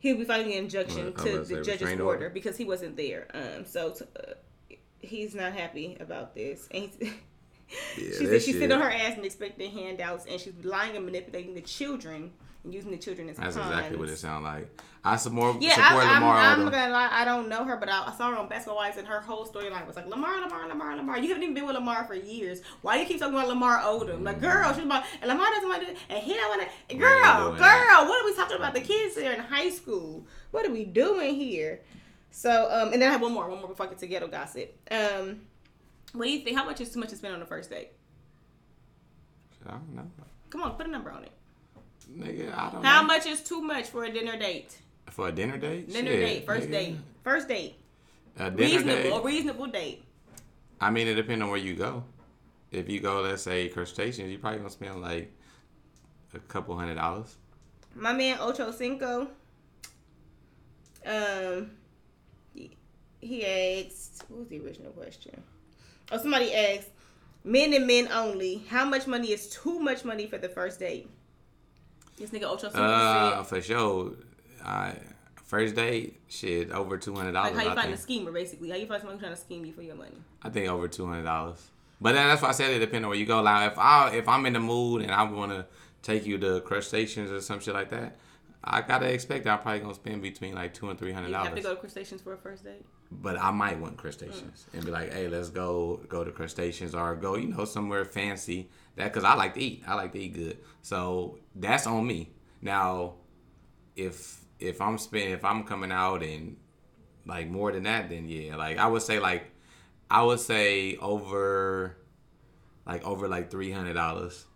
C: he'll be filing an injunction
B: Well,
C: to the judge's order, because he wasn't there. Um, so t- uh, he's not happy about this, and
B: Yeah,
C: she said she's
B: shit-
C: sitting on her ass and expecting handouts, and she's lying and manipulating the children using the children as
B: That's exactly what it sounds like. I support
C: Yeah,
B: support
C: I, I'm,
B: Lamar
C: I'm gonna lie. I don't know her, but I, I saw her on Basketball Wives, and her whole storyline was like Lamar, Lamar, Lamar, Lamar. You haven't even been with Lamar for years. Why do you keep talking about Lamar Odom? Like, girl, she's about, and Lamar doesn't want to, do it. and he don't want to. Girl, girl,
B: that.
C: what are we talking about? The kids are in high school. What are we doing here? So, um, and then I have one more, one more before I get to ghetto gossip. Um, what do you think? How much is too much to spend on the first date?
B: I don't know.
C: Come on, put a number on it.
B: Nigga, I don't
C: How
B: know.
C: much is too much for a dinner date?
B: For a dinner date?
C: Dinner
B: Shit,
C: date, first
B: nigga.
C: date, first date,
B: A dinner
C: reasonable,
B: date.
C: a reasonable date.
B: I mean, it depends on where you go. If you go, let's say crustaceans, you probably gonna spend like a couple hundred dollars.
C: My man Ocho Cinco. Um, he, he asked, what was the original question? Oh, somebody asked, men and men only. How much money is too much money for the first date? This nigga Cinco
B: Uh, for sure. I first date, shit, over two hundred dollars.
C: like how you find a schemer, basically. How you find someone trying to scheme you for your money?
B: I think over two hundred dollars. But then that's why I said it depends on where you go. Like if I if I'm in the mood and I want to take you to crustaceans or some shit like that, I gotta expect that I'm probably gonna spend between like two and three hundred
C: You have to
B: dollars.
C: go to crustaceans for a first date.
B: But I might want crustaceans and be like, hey, let's go go to crustaceans or go you know somewhere fancy. That because I like to eat. I like to eat good. So that's on me. Now, if if I'm spending if I'm coming out and like more than that, then yeah, like I would say like I would say over like over like three hundred dollars.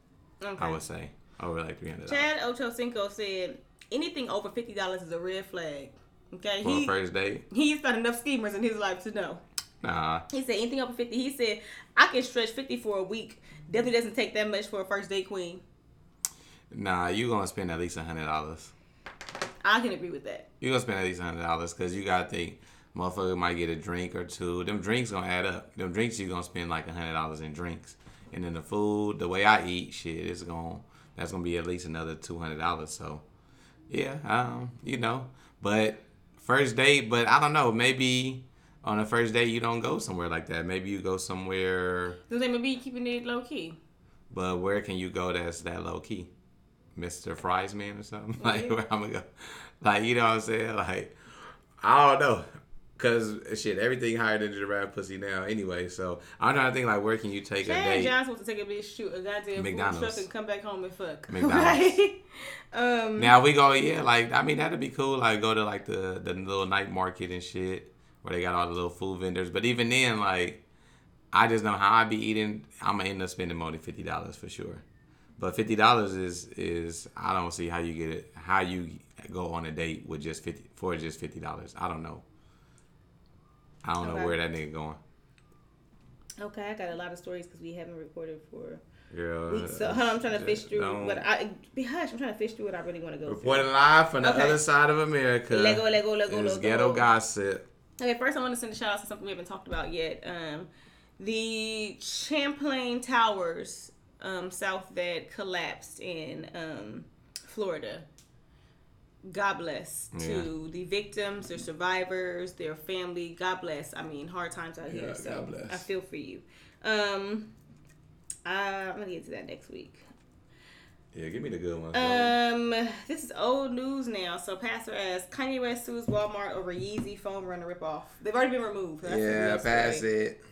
C: Okay.
B: I would say over like three hundred
C: Chad Ocho Cinco said anything over fifty dollars is a red flag. Okay,
B: for
C: he
B: a first date.
C: he's got enough schemers in his life to know.
B: Nah,
C: He said anything over fifty. He said I can stretch fifty for a week. Definitely doesn't take that much for a first date queen.
B: nah, you gonna spend at least a hundred dollars.
C: I can agree with that.
B: You gonna spend at least a hundred dollars because you gotta think motherfucker might get a drink or two. Them drinks gonna add up. Them drinks you gonna spend like a hundred dollars in drinks, and then the food, the way I eat, shit, it's gonna that's gonna be at least another two hundred dollars. So yeah, um, you know, but first date, but I don't know, maybe on the first date you don't go somewhere like that. Maybe you go somewhere,
C: So they maybe keeping it low key.
B: but where can you go that's that low key? Mr. Friesman or something? Like
C: Yeah.
B: where I'm gonna go? Like you know what I'm saying? Like I don't know. Cause shit, everything higher than the giraffe pussy now. Anyway, so I'm trying to think like where can you take a date?
C: Johnson wants to take a bitch shoot a goddamn
B: McDonald's.
C: truck and come back home and fuck.
B: McDonald's.
C: Right? um,
B: Now we go, yeah, like I mean that'd be cool. Like go to like the the little night market and shit where they got all the little food vendors. But even then, like I just know how I be eating. I'm gonna end up spending more than fifty dollars for sure. But fifty dollars is is I don't see how you get it. How you go on a date with just fifty for just fifty dollars. I don't know. I don't
C: Okay.
B: know where that nigga going.
C: okay, I got a lot of stories because we haven't recorded for
B: Girl,
C: weeks. So hold on, I'm trying to fish through what I be hush. I'm trying to fish through what I really want to go
B: Reporting
C: through.
B: live from the
C: Okay.
B: other side of America.
C: Lego, Lego, Lego, Lego.
B: ghetto gossip.
C: Okay, first I want to send a shout out to something we haven't talked about yet. Um, the Champlain Towers um, south that collapsed in um, Florida. God bless to the victims, their survivors, their family. God bless. I mean, hard times out here.
B: Yeah,
C: so
B: God bless.
C: I feel for you. Um, I- I'm gonna get to that next week.
B: Yeah, give me the good ones.
C: Um, this is old news now. So Pastor asks Kanye West sues Walmart over Yeezy Foam Runner ripoff. They've already been removed. That's
B: yeah, pass
C: story.
B: it.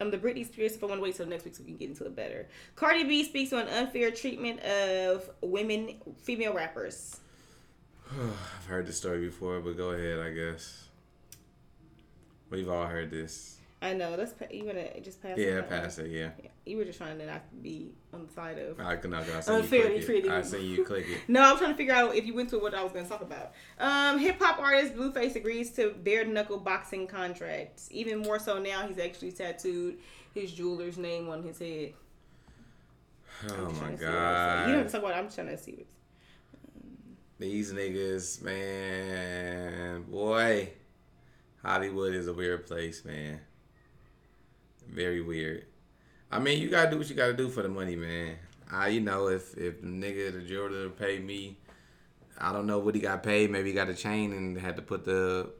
C: Um, the Britney Spears. If I want to wait till next week so we can get into it better. Cardi B speaks on unfair treatment of women, female rappers.
B: I've heard this story before, but go ahead, I guess. We've all heard this.
C: I know. Let's. Pa- you wanna just pass?
B: Yeah,
C: that
B: pass it, yeah.
C: Yeah, You were just trying to not be on the side of.
B: I can I seen
C: Unfairly
B: you click it. I seen you click it.
C: No, I'm trying to figure out if you went to what I was going to talk about. Um, Hip hop artist Blueface agrees to bare knuckle boxing contracts. Even more so now, he's actually tattooed his jeweler's name on his head.
B: Oh my
C: trying to see what it's- You don't talk about. it. I'm trying to see what's.
B: These niggas, man, boy. Hollywood is a weird place, man. Very weird. I mean, you gotta do what you gotta do for the money, man. I, you know, if if the nigga the jeweler paid me, I don't know what he got paid. Maybe he got a chain and had to put the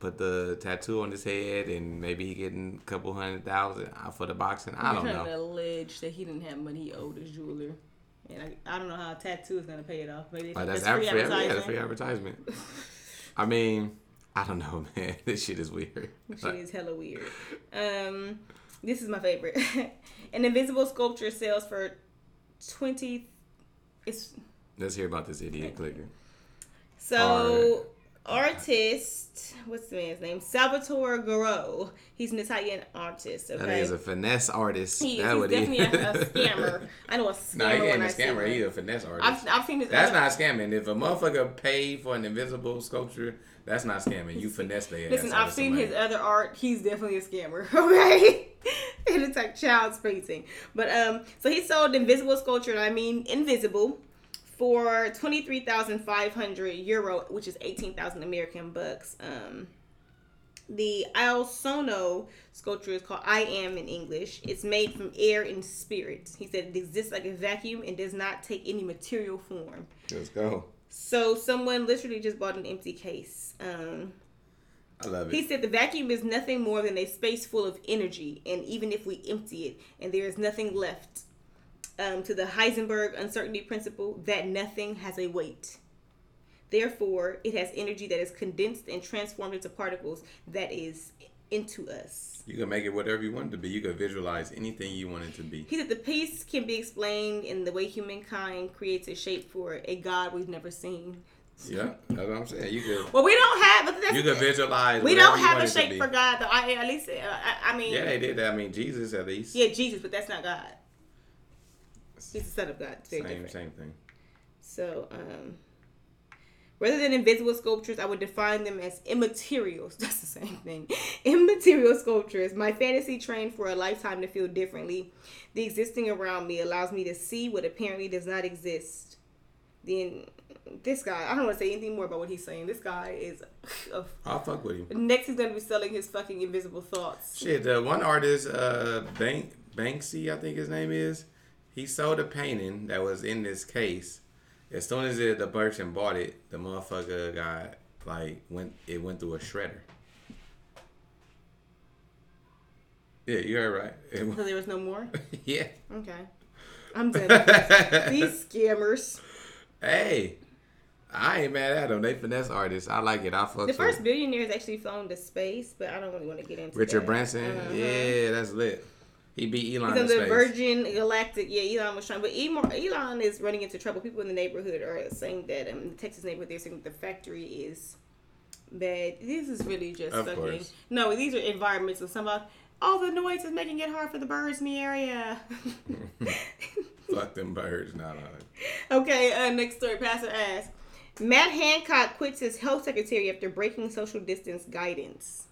B: put the tattoo on his head, and maybe he getting a couple hundred thousand for the boxing. I don't
C: You're trying to
B: know.
C: allege that he didn't have money he owed his jeweler. And I, I don't know how a tattoo is going to pay it off. Maybe
B: Like, that's,
C: that's, free
B: free, yeah, that's free advertisement. I mean, I don't know, man. This shit is weird.
C: Shit is hella weird. Um, this is my favorite. An invisible sculpture sells for twenty. It's
B: Let's hear about this idiot clicker.
C: so artist. What's the man's name? Salvatore Garau. He's an Italian artist. Okay.
B: That is a finesse artist.
C: he is.
B: that
C: He's definitely
B: he
C: a, a scammer. I know a scammer
B: Nah, he ain't a scammer.
C: one.
B: He a finesse artist.
C: I've, I've seen his.
B: that's not scamming. If a motherfucker paid for an invisible sculpture, that's not scamming. You finesse their.
C: Listen, I've seen
B: somebody.
C: his other art. He's definitely a scammer. Okay, and it's like child's painting. But um, so he sold invisible sculpture. and I mean invisible, for twenty three thousand five hundred euro, which is eighteen thousand American bucks. Um, the Io Sono sculpture is called I Am in English. It's made from air and spirit. He said it exists like a vacuum and does not take any material form.
B: Let's go.
C: So someone literally just bought an empty case. Um,
B: I love it.
C: he said the vacuum is nothing more than a space full of energy, and even if we empty it and there is nothing left, um, to the Heisenberg uncertainty principle, that nothing has a weight. Therefore, it has energy that is condensed and transformed into particles that is into us.
B: you can make it whatever you want it to be. You can visualize anything you want it to be.
C: He said the piece can be explained in the way humankind creates a shape for a God we've never seen.
B: Yeah, that's what I'm saying. You could
C: Well, we don't have. but That's,
B: you could visualize.
C: we don't have a shape for God, though. I at least. Uh, I, I mean.
B: Yeah, they did that. I mean, Jesus at least.
C: Yeah, Jesus, but that's not God. He's the son of God. It's very
B: Same,
C: different.
B: same thing.
C: So, um, rather than invisible sculptures, I would define them as immaterials. That's the same thing. Immaterial sculptures. My fantasy trained for a lifetime to feel differently. The existing around me allows me to see what apparently does not exist. Then this guy, I don't want to say anything more about what he's saying. This guy is. A,
B: I'll fuck with him.
C: next, he's gonna be selling his fucking invisible thoughts.
B: Shit, the one artist, uh, Bank Banksy, I think his name is. He sold a painting that was in this case. As soon as it, the person bought it, the motherfucker got like went. It went through a shredder. Yeah, you're right. It
C: So there was no more.
B: yeah.
C: Okay, I'm this. These scammers.
B: Hey, I ain't mad at them. They finesse artists. I like it. I fuck
C: The first billionaire has actually flown to space, but I don't really want to get into
B: Richard
C: that.
B: Branson.
C: Uh-huh.
B: Yeah, that's lit. He beat Elon
C: He's
B: in
C: on the
B: space.
C: Virgin Galactic. Yeah, Elon was trying, but Elon, is running into trouble. People in the neighborhood are saying that um, the Texas neighborhood, they're saying that the factory is bad. This is really just
B: Of
C: sucking.
B: course.
C: No, these are environments environmental. Some of all the noise is making it hard for the birds in the area.
B: Fuck them birds. Nah, nah.
C: okay, uh, next story. Pastor asks, Matt Hancock quits his health secretary after breaking social distance guidance.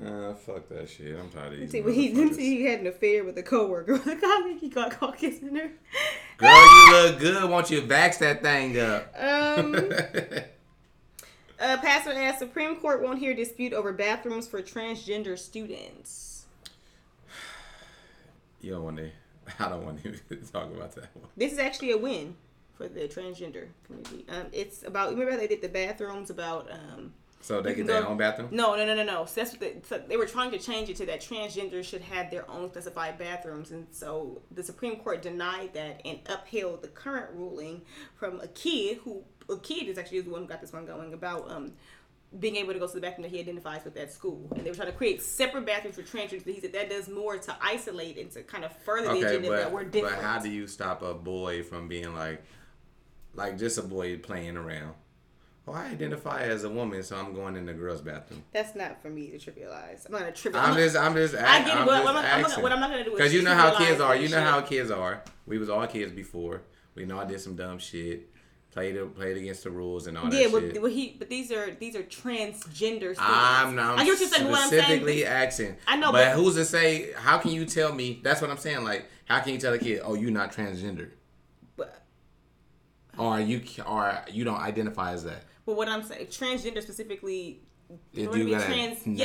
B: Uh, fuck that shit. I'm tired of these.
C: See, but he didn't see he had an affair with a coworker a colleague. He got caught kissing her.
B: Girl, you look good. Won't you vax that thing up?
C: Um, uh, Pastor asks, Supreme Court won't hear dispute over bathrooms for transgender students.
B: you don't want to. I don't want to talk about that one.
C: This is actually a win for the transgender community. Um, it's about remember how they did the bathrooms about um.
B: So they get their own bathroom.
C: No, no, no, no, no. So that's what they, so they were trying to change it to that transgenders should have their own specified bathrooms, and so the Supreme Court denied that and upheld the current ruling from a kid who a kid is actually the one who got this one going about um being able to go to the bathroom that he identifies with at school, and they were trying to create separate bathrooms for transgenders. But he said that does more to isolate and to kind of further the
B: Okay,
C: agenda that we're
B: but how do you stop a boy from being like, like just a boy playing around? Oh, I identify as a woman, so I'm going in the girls' bathroom.
C: That's not for me to trivialize. I'm not a trivialize.
B: I'm just, I'm just,
C: I get
B: I'm
C: but
B: just
C: what I'm, I'm, what I'm not gonna do is
B: Because you know how kids are. You know
C: shit.
B: how kids are. We was all kids before. We know I did some dumb shit. Played played against the rules and all
C: Yeah,
B: that
C: but,
B: shit.
C: but he, but these are these are transgender students.
B: I'm not
C: I get what you're saying. What I'm saying,
B: specifically asking.
C: I know,
B: but,
C: but-
B: who's to say? How can you tell me? That's what I'm saying. Like, how can you tell a kid, "Oh, you're not transgender,"
C: but,
B: or you, or you don't identify as that?
C: But what I'm saying, transgender specifically. in
B: Did
C: order to
B: you a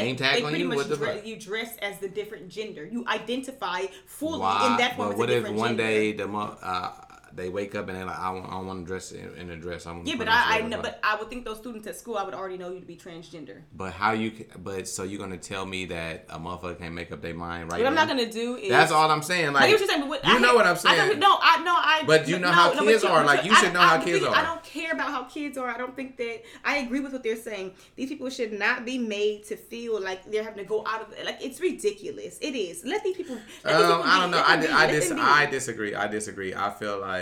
B: name tag
C: they
B: on
C: pretty
B: you?
C: much dre- you dress as the different gender. You identify fully
B: Why?
C: in that form
B: but what if one
C: gender.
B: day the mo- uh, they wake up and they're like, "I want, I don't want to dress in, in a dress." I'm
C: Yeah, but I, I know, but I would think those students at school, I would already know you to be transgender.
B: But how you? But so you're gonna tell me that a motherfucker can't make up their mind right
C: What I'm not gonna do is
B: That's all I'm saying.
C: I
B: Like
C: you're saying, but
B: you
C: I
B: know what I'm saying.
C: don't, no, I no, I.
B: But you know
C: no,
B: how
C: no,
B: kids are. Like, you should know how kids are.
C: I don't care about how kids are. I don't think that I agree with what they're saying. These people should not be made to feel like they're having to go out of it. Like it's ridiculous. It is. Let these people. Let these
B: Um,
C: people
B: I don't know. I. I, dis- I disagree. I disagree. I feel like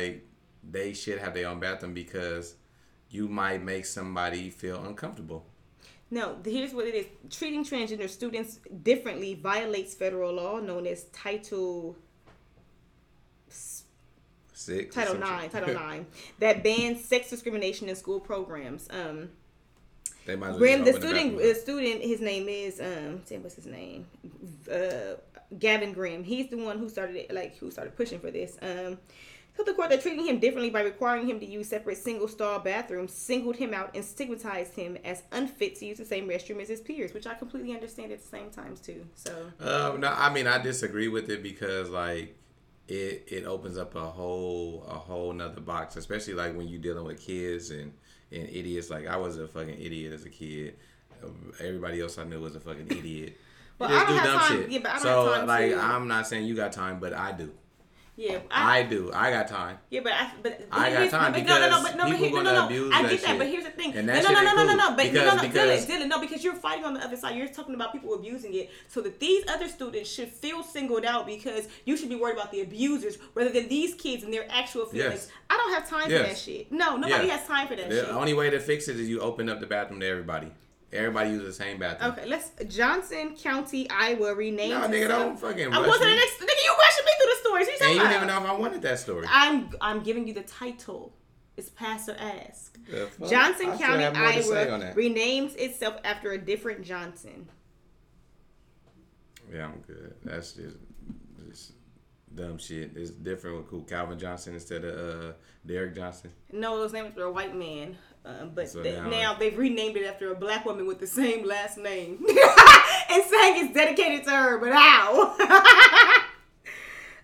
B: they should have their own bathroom because you might make somebody feel uncomfortable.
C: No, here's what it is. Treating transgender students differently violates federal law known as Title
B: Six.
C: Title Nine. Title Nine, that bans sex discrimination in school programs. Um,
B: they might
C: Grimm, the student, the student, his name is um, damn, what's his name? Uh, Gavin Grimm. He's the one who started it, like who started pushing for this. Um, told the court that treating him differently by requiring him to use separate single stall bathrooms singled him out and stigmatized him as unfit to use the same restroom as his peers, which I completely understand at the same times too. So
B: Um, no, I mean I disagree with it because like it it opens up a whole a whole nother box, especially like when you're dealing with kids and and idiots. Like I was a fucking idiot as a kid. Everybody else I knew was a fucking idiot.
C: Well, I don't have time- yeah, but I don't
B: so
C: have time
B: like
C: to-
B: I'm not saying you got time, but I do.
C: Yeah,
B: I do. I got time.
C: Yeah, but I but
B: I got time
C: but no, no, no,
B: because
C: but no,
B: people
C: here, no, no, no.
B: abuse
C: I
B: that
C: get that,
B: shit.
C: but here's the thing.
B: And
C: no,
B: that
C: no,
B: shit
C: no, no,
B: ain't
C: no, no, no. But
B: Because-
C: no, no,
B: because-
C: Dylan, Dylan, no, because you're fighting on the other side. You're talking about people abusing it, so that these other students should feel singled out because you should be worried about the abusers rather than these kids and their actual feelings.
B: Yes.
C: I don't have time for that shit. No, nobody
B: Yeah.
C: has time for that shit.
B: The
C: shit.
B: only way to fix it is you open up the bathroom to everybody. Everybody uses the same bathroom.
C: Okay, let's Johnson County, Iowa renamed.
B: No, nigga, don't fucking
C: I wasn't the next. Nigga, you rushing me through the stories. You
B: And you even know if I wanted that story.
C: I'm I'm giving you the title. It's Pastor Ask. Johnson
B: I
C: County,
B: have more to say on
C: Iowa renames itself after a different Johnson.
B: Yeah, I'm good. That's just, just dumb shit. It's different with cool Calvin Johnson instead of uh, Derek Johnson.
C: No, those names were a white man. Um, but
B: So
C: they-
B: now-
C: now, they've renamed it after a black woman with the same last name. and saying it's dedicated to her, but how?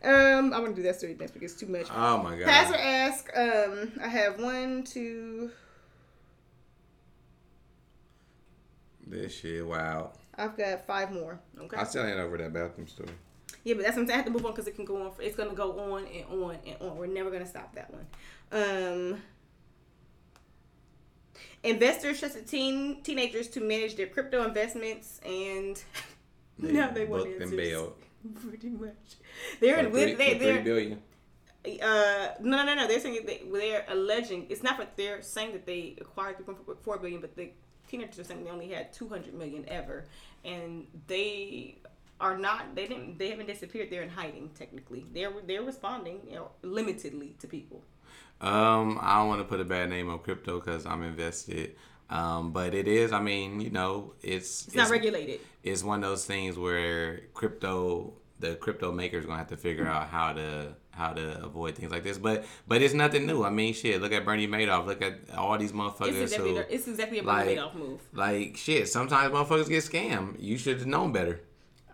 C: um, I'm gonna do that story next week. It's too much.
B: Oh my god.
C: Pastor ask, um, I have one, two,
B: This shit, wow.
C: I've got five more. Okay.
B: I still ain't over that bathroom story.
C: Yeah, but that's what I'm saying. I have to move on because it can go on. For, it's gonna go on and on and on. We're never gonna stop that one. Um, Investors trusted teen teenagers to manage their crypto investments, and now they want
B: booked and
C: answers.
B: bailed.
C: Pretty much, they're in
B: three,
C: with they, they're
B: billion.
C: uh no no no no they're saying they, they're alleging it's not that they're saying that they acquired 3.4 billion but the teenagers are saying they only had 200 million ever. And they are not they didn't they haven't disappeared. They're in hiding technically. They're they're responding you know, limitedly to people.
B: Um, I don't want to put a bad name on crypto because I'm invested. Um, but it is. I mean, you know, it's
C: it's not regulated.
B: it's one of those things where crypto the crypto makers gonna have to figure out how to how to avoid things like this. But but it's nothing new. I mean shit look at bernie madoff. Look at all these motherfuckers
C: it's exactly,
B: who,
C: it's exactly a Bernie
B: like-
C: Madoff move.
B: like shit sometimes motherfuckers get scammed. You should have known better.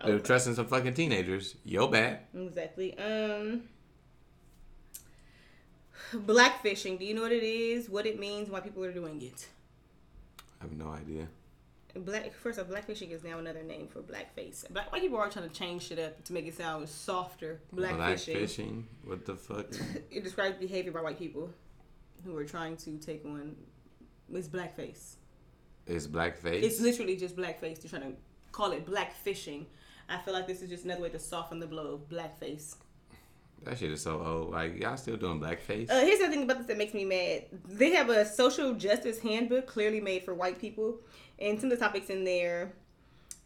B: They're trusting some fucking teenagers. Yo bad.
C: Exactly. Um blackfishing do you know what it is? What it means why people are doing it
B: i have no idea
C: Black first off, blackfishing is now another name for blackface. Black white people are trying to change shit up to make it sound softer. Blackfishing.
B: blackfishing what the fuck
C: It describes behavior by white people who are trying to take on. It's blackface.
B: is blackface
C: It's literally just blackface. They're trying to call it blackfishing. I feel like this is just another way to soften the blow of blackface.
B: That shit is so old like y'all still doing blackface
C: Uh, here's the thing about this that makes me mad. They have a social justice handbook clearly made for white people, and some of the topics in there.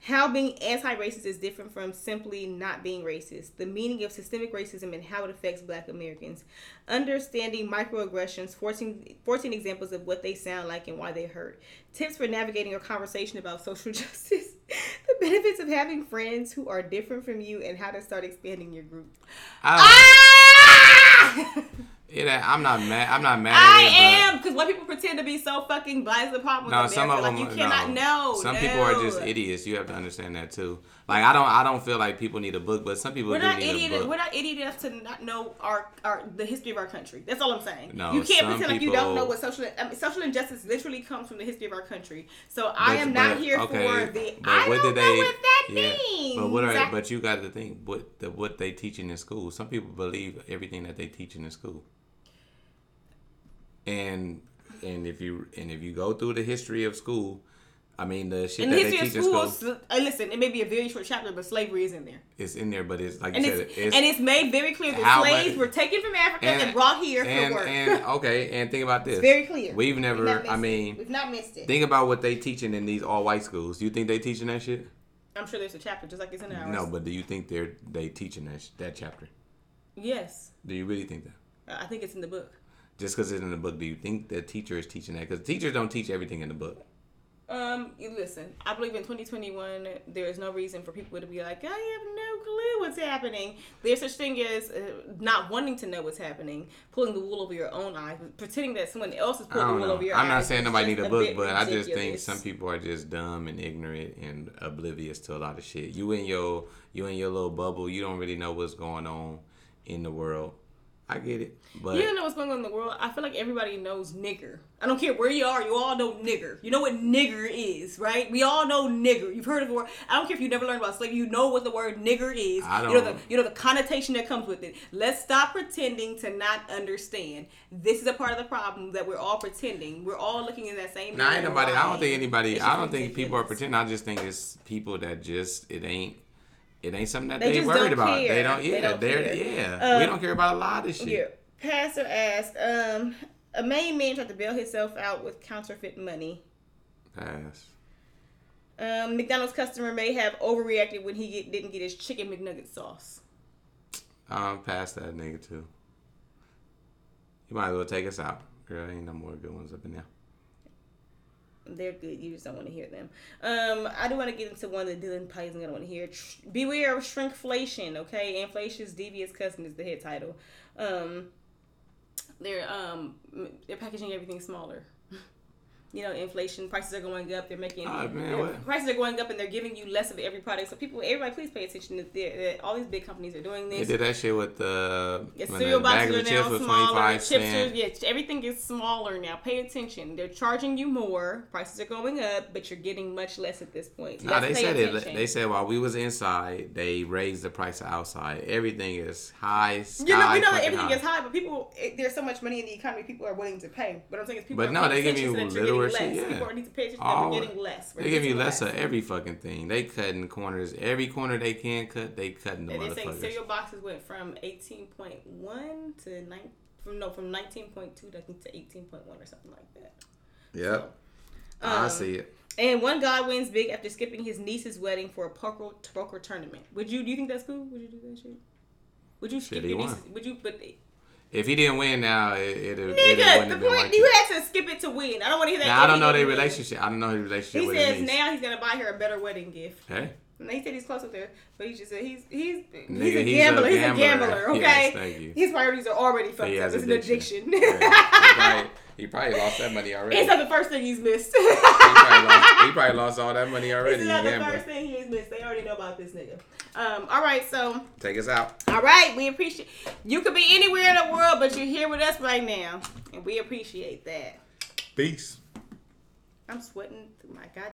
C: How being anti-racist is different from simply not being racist. The meaning of systemic racism and how it affects Black Americans. Understanding microaggressions. 14, 14 examples of what they sound like and why they hurt. Tips for navigating a conversation about social justice. Benefits of having friends who are different from you and how to start expanding your group.
B: I, oh. ah! it, i'm not mad i'm not mad at
C: I
B: it,
C: am because white people pretend to be so fucking blind to the problem.
B: No,
C: with
B: some of
C: America.
B: them.
C: like you cannot
B: no.
C: know.
B: Some
C: no.
B: people are just idiots. You have to understand that too. Like I don't. I don't feel like people need a book, but some people
C: We're
B: do
C: not
B: need a book.
C: We're not idiot enough to not know our, our the history of our country. That's all I'm saying.
B: No,
C: you can't pretend like you don't know what social I mean, social injustice literally comes from the history of our country. So I
B: But-
C: am not
B: but-
C: here
B: okay,
C: for the.
B: but
C: I
B: what
C: don't
B: did
C: know what that
B: yeah,
C: means.
B: But what are?
C: I-
B: But you got to think what the what they teaching in school. Some people believe everything that they teaching in the school. And and if you and if you go through the history of school, I mean the shit
C: in
B: that
C: the
B: they
C: history of
B: teach in school,
C: uh, listen, it may be a very short chapter, but slavery is in there.
B: it's in there. But it's like
C: And
B: you
C: it's,
B: said, it's,
C: and it's made very clear that slaves
B: much-
C: were taken from Africa and, brought here
B: and,
C: for work.
B: And okay, and think about this.
C: very clear.
B: We've never.
C: missed
B: I
C: it.
B: mean,
C: we've not missed it.
B: Think about what they teaching in these all white schools. Do you think they teaching that shit?
C: I'm sure there's a chapter just like it's in ours.
B: No, but do you think they're they teaching that sh- that chapter?
C: yes,
B: Do you really think that?
C: I think it's in the book.
B: Just because it's in the book, do you think the teacher is teaching that? Because teachers don't teach everything in the book.
C: Um, you listen. I believe in 2021, there is no reason for people to be like, I have no clue what's happening. There's such thing as uh, not wanting to know what's happening, pulling the wool over your own eyes, pretending that someone else is pulling the wool
B: know.
C: over your eyes.
B: I'm not saying nobody
C: just
B: need a book, but I just think some people are just dumb and ignorant and oblivious to a lot of shit. You in your you in your little bubble. You don't really know what's going on in the world. I get it, but
C: You don't know what's going on in the world. I feel like everybody knows nigger. I don't care where you are. You all know nigger. You know what nigger is, right? We all know nigger. You've heard of the word. I don't care if you never learned about slavery. You know what the word nigger is.
B: I
C: You know the
B: don't-
C: you know the connotation that comes with it. Let's stop pretending to not understand. This is a part of the problem that we're all pretending. We're all looking in that same.
B: Nobody. I don't think anybody. I don't think people are pretending. I just think it's people that just it ain't. It ain't something that
C: They
B: they, worried
C: don't
B: about. They don't.
C: They
B: Yeah,
C: don't
B: they are
C: care.
B: Yeah, we
C: Uh,
B: don't care about a lot of shit.
C: Yeah. Pastor asked, um, a main man tried to bail himself out with counterfeit money.
B: Pass.
C: Um, McDonald's customer may have overreacted when he get, didn't get his chicken McNugget sauce.
B: Um, pass that nigga too. You might as well take us out, girl. Ain't no more good ones up in there.
C: They're good. You just don't want to hear them. Um, I do want to get into one that Dylan Pye isn't gonna want to hear. Beware of shrinkflation. Okay, inflation's devious cousin is the head title. Um, they're um they're packaging everything smaller. You know, inflation prices are going up. They're making
B: Oh, man,
C: prices are going up, and they're giving you less of every product. So people, everybody, please pay attention that, they're- that all these big companies are doing this.
B: They did that shit with the
C: Yeah, cereal boxes
B: of
C: are
B: chips
C: now smaller.
B: 25
C: Chips are,
B: cents.
C: yeah, everything is smaller now. Pay attention. They're charging you more. Prices are going up, but you're getting much less at this point.
B: Nah,
C: Let's
B: they said it. They said while we was inside, they raised the price outside. Everything is high. Sky
C: you know, we know that everything
B: high.
C: is high, but people, it, there's so much money in the economy, people are willing to pay. But I'm saying is, people
B: But no, they give you
C: so that you're getting
B: bullshit,
C: less.
B: yeah.
C: People need to pay attention.
B: All-
C: They're getting less. We're
B: They give you
C: getting
B: less of every fucking thing. They cutting corners. Every corner they can cut, they cutting the
C: And they're saying
B: motherfuckers.
C: cereal boxes went from 18.1 to nine, from no from 19.2 I think to 18.1 or something like that.
B: Yep. I
C: Um,
B: see it.
C: And one guy wins big after skipping his niece's wedding for a poker poker tournament. Would you do you think that's cool? Would you do that shit? Would you skip your niece's? Would you? But
B: If he didn't win now, it, it, it,
C: nigga,
B: wouldn't
C: the
B: have
C: point
B: like
C: you
B: that.
C: had to skip it to win. I don't want to hear that.
B: Now, I don't know their relationship. I don't know his relationship
C: He
B: with
C: says
B: his niece.
C: now he's gonna buy her a better wedding gift.
B: Hey,
C: And he said he's close with her, but he just said he's he's he's
B: Nigga,
C: a
B: he's a
C: gambler. He's a
B: gambler.
C: gambler. Okay,
B: Yes, thank you.
C: his priorities are already fucked up. It's an addiction.
B: Yeah. he, probably, he probably lost that money already.
C: it's not the first thing he's missed.
B: he, probably lost, he probably lost all that money already. He
C: not the first thing he's missed. They already know about this nigga. Um, all right, so
B: Take us out.
C: all right, we appreciate you could be anywhere in the world, but you're here with us right now, and we appreciate that.
B: Peace.
C: I'm sweating through my god.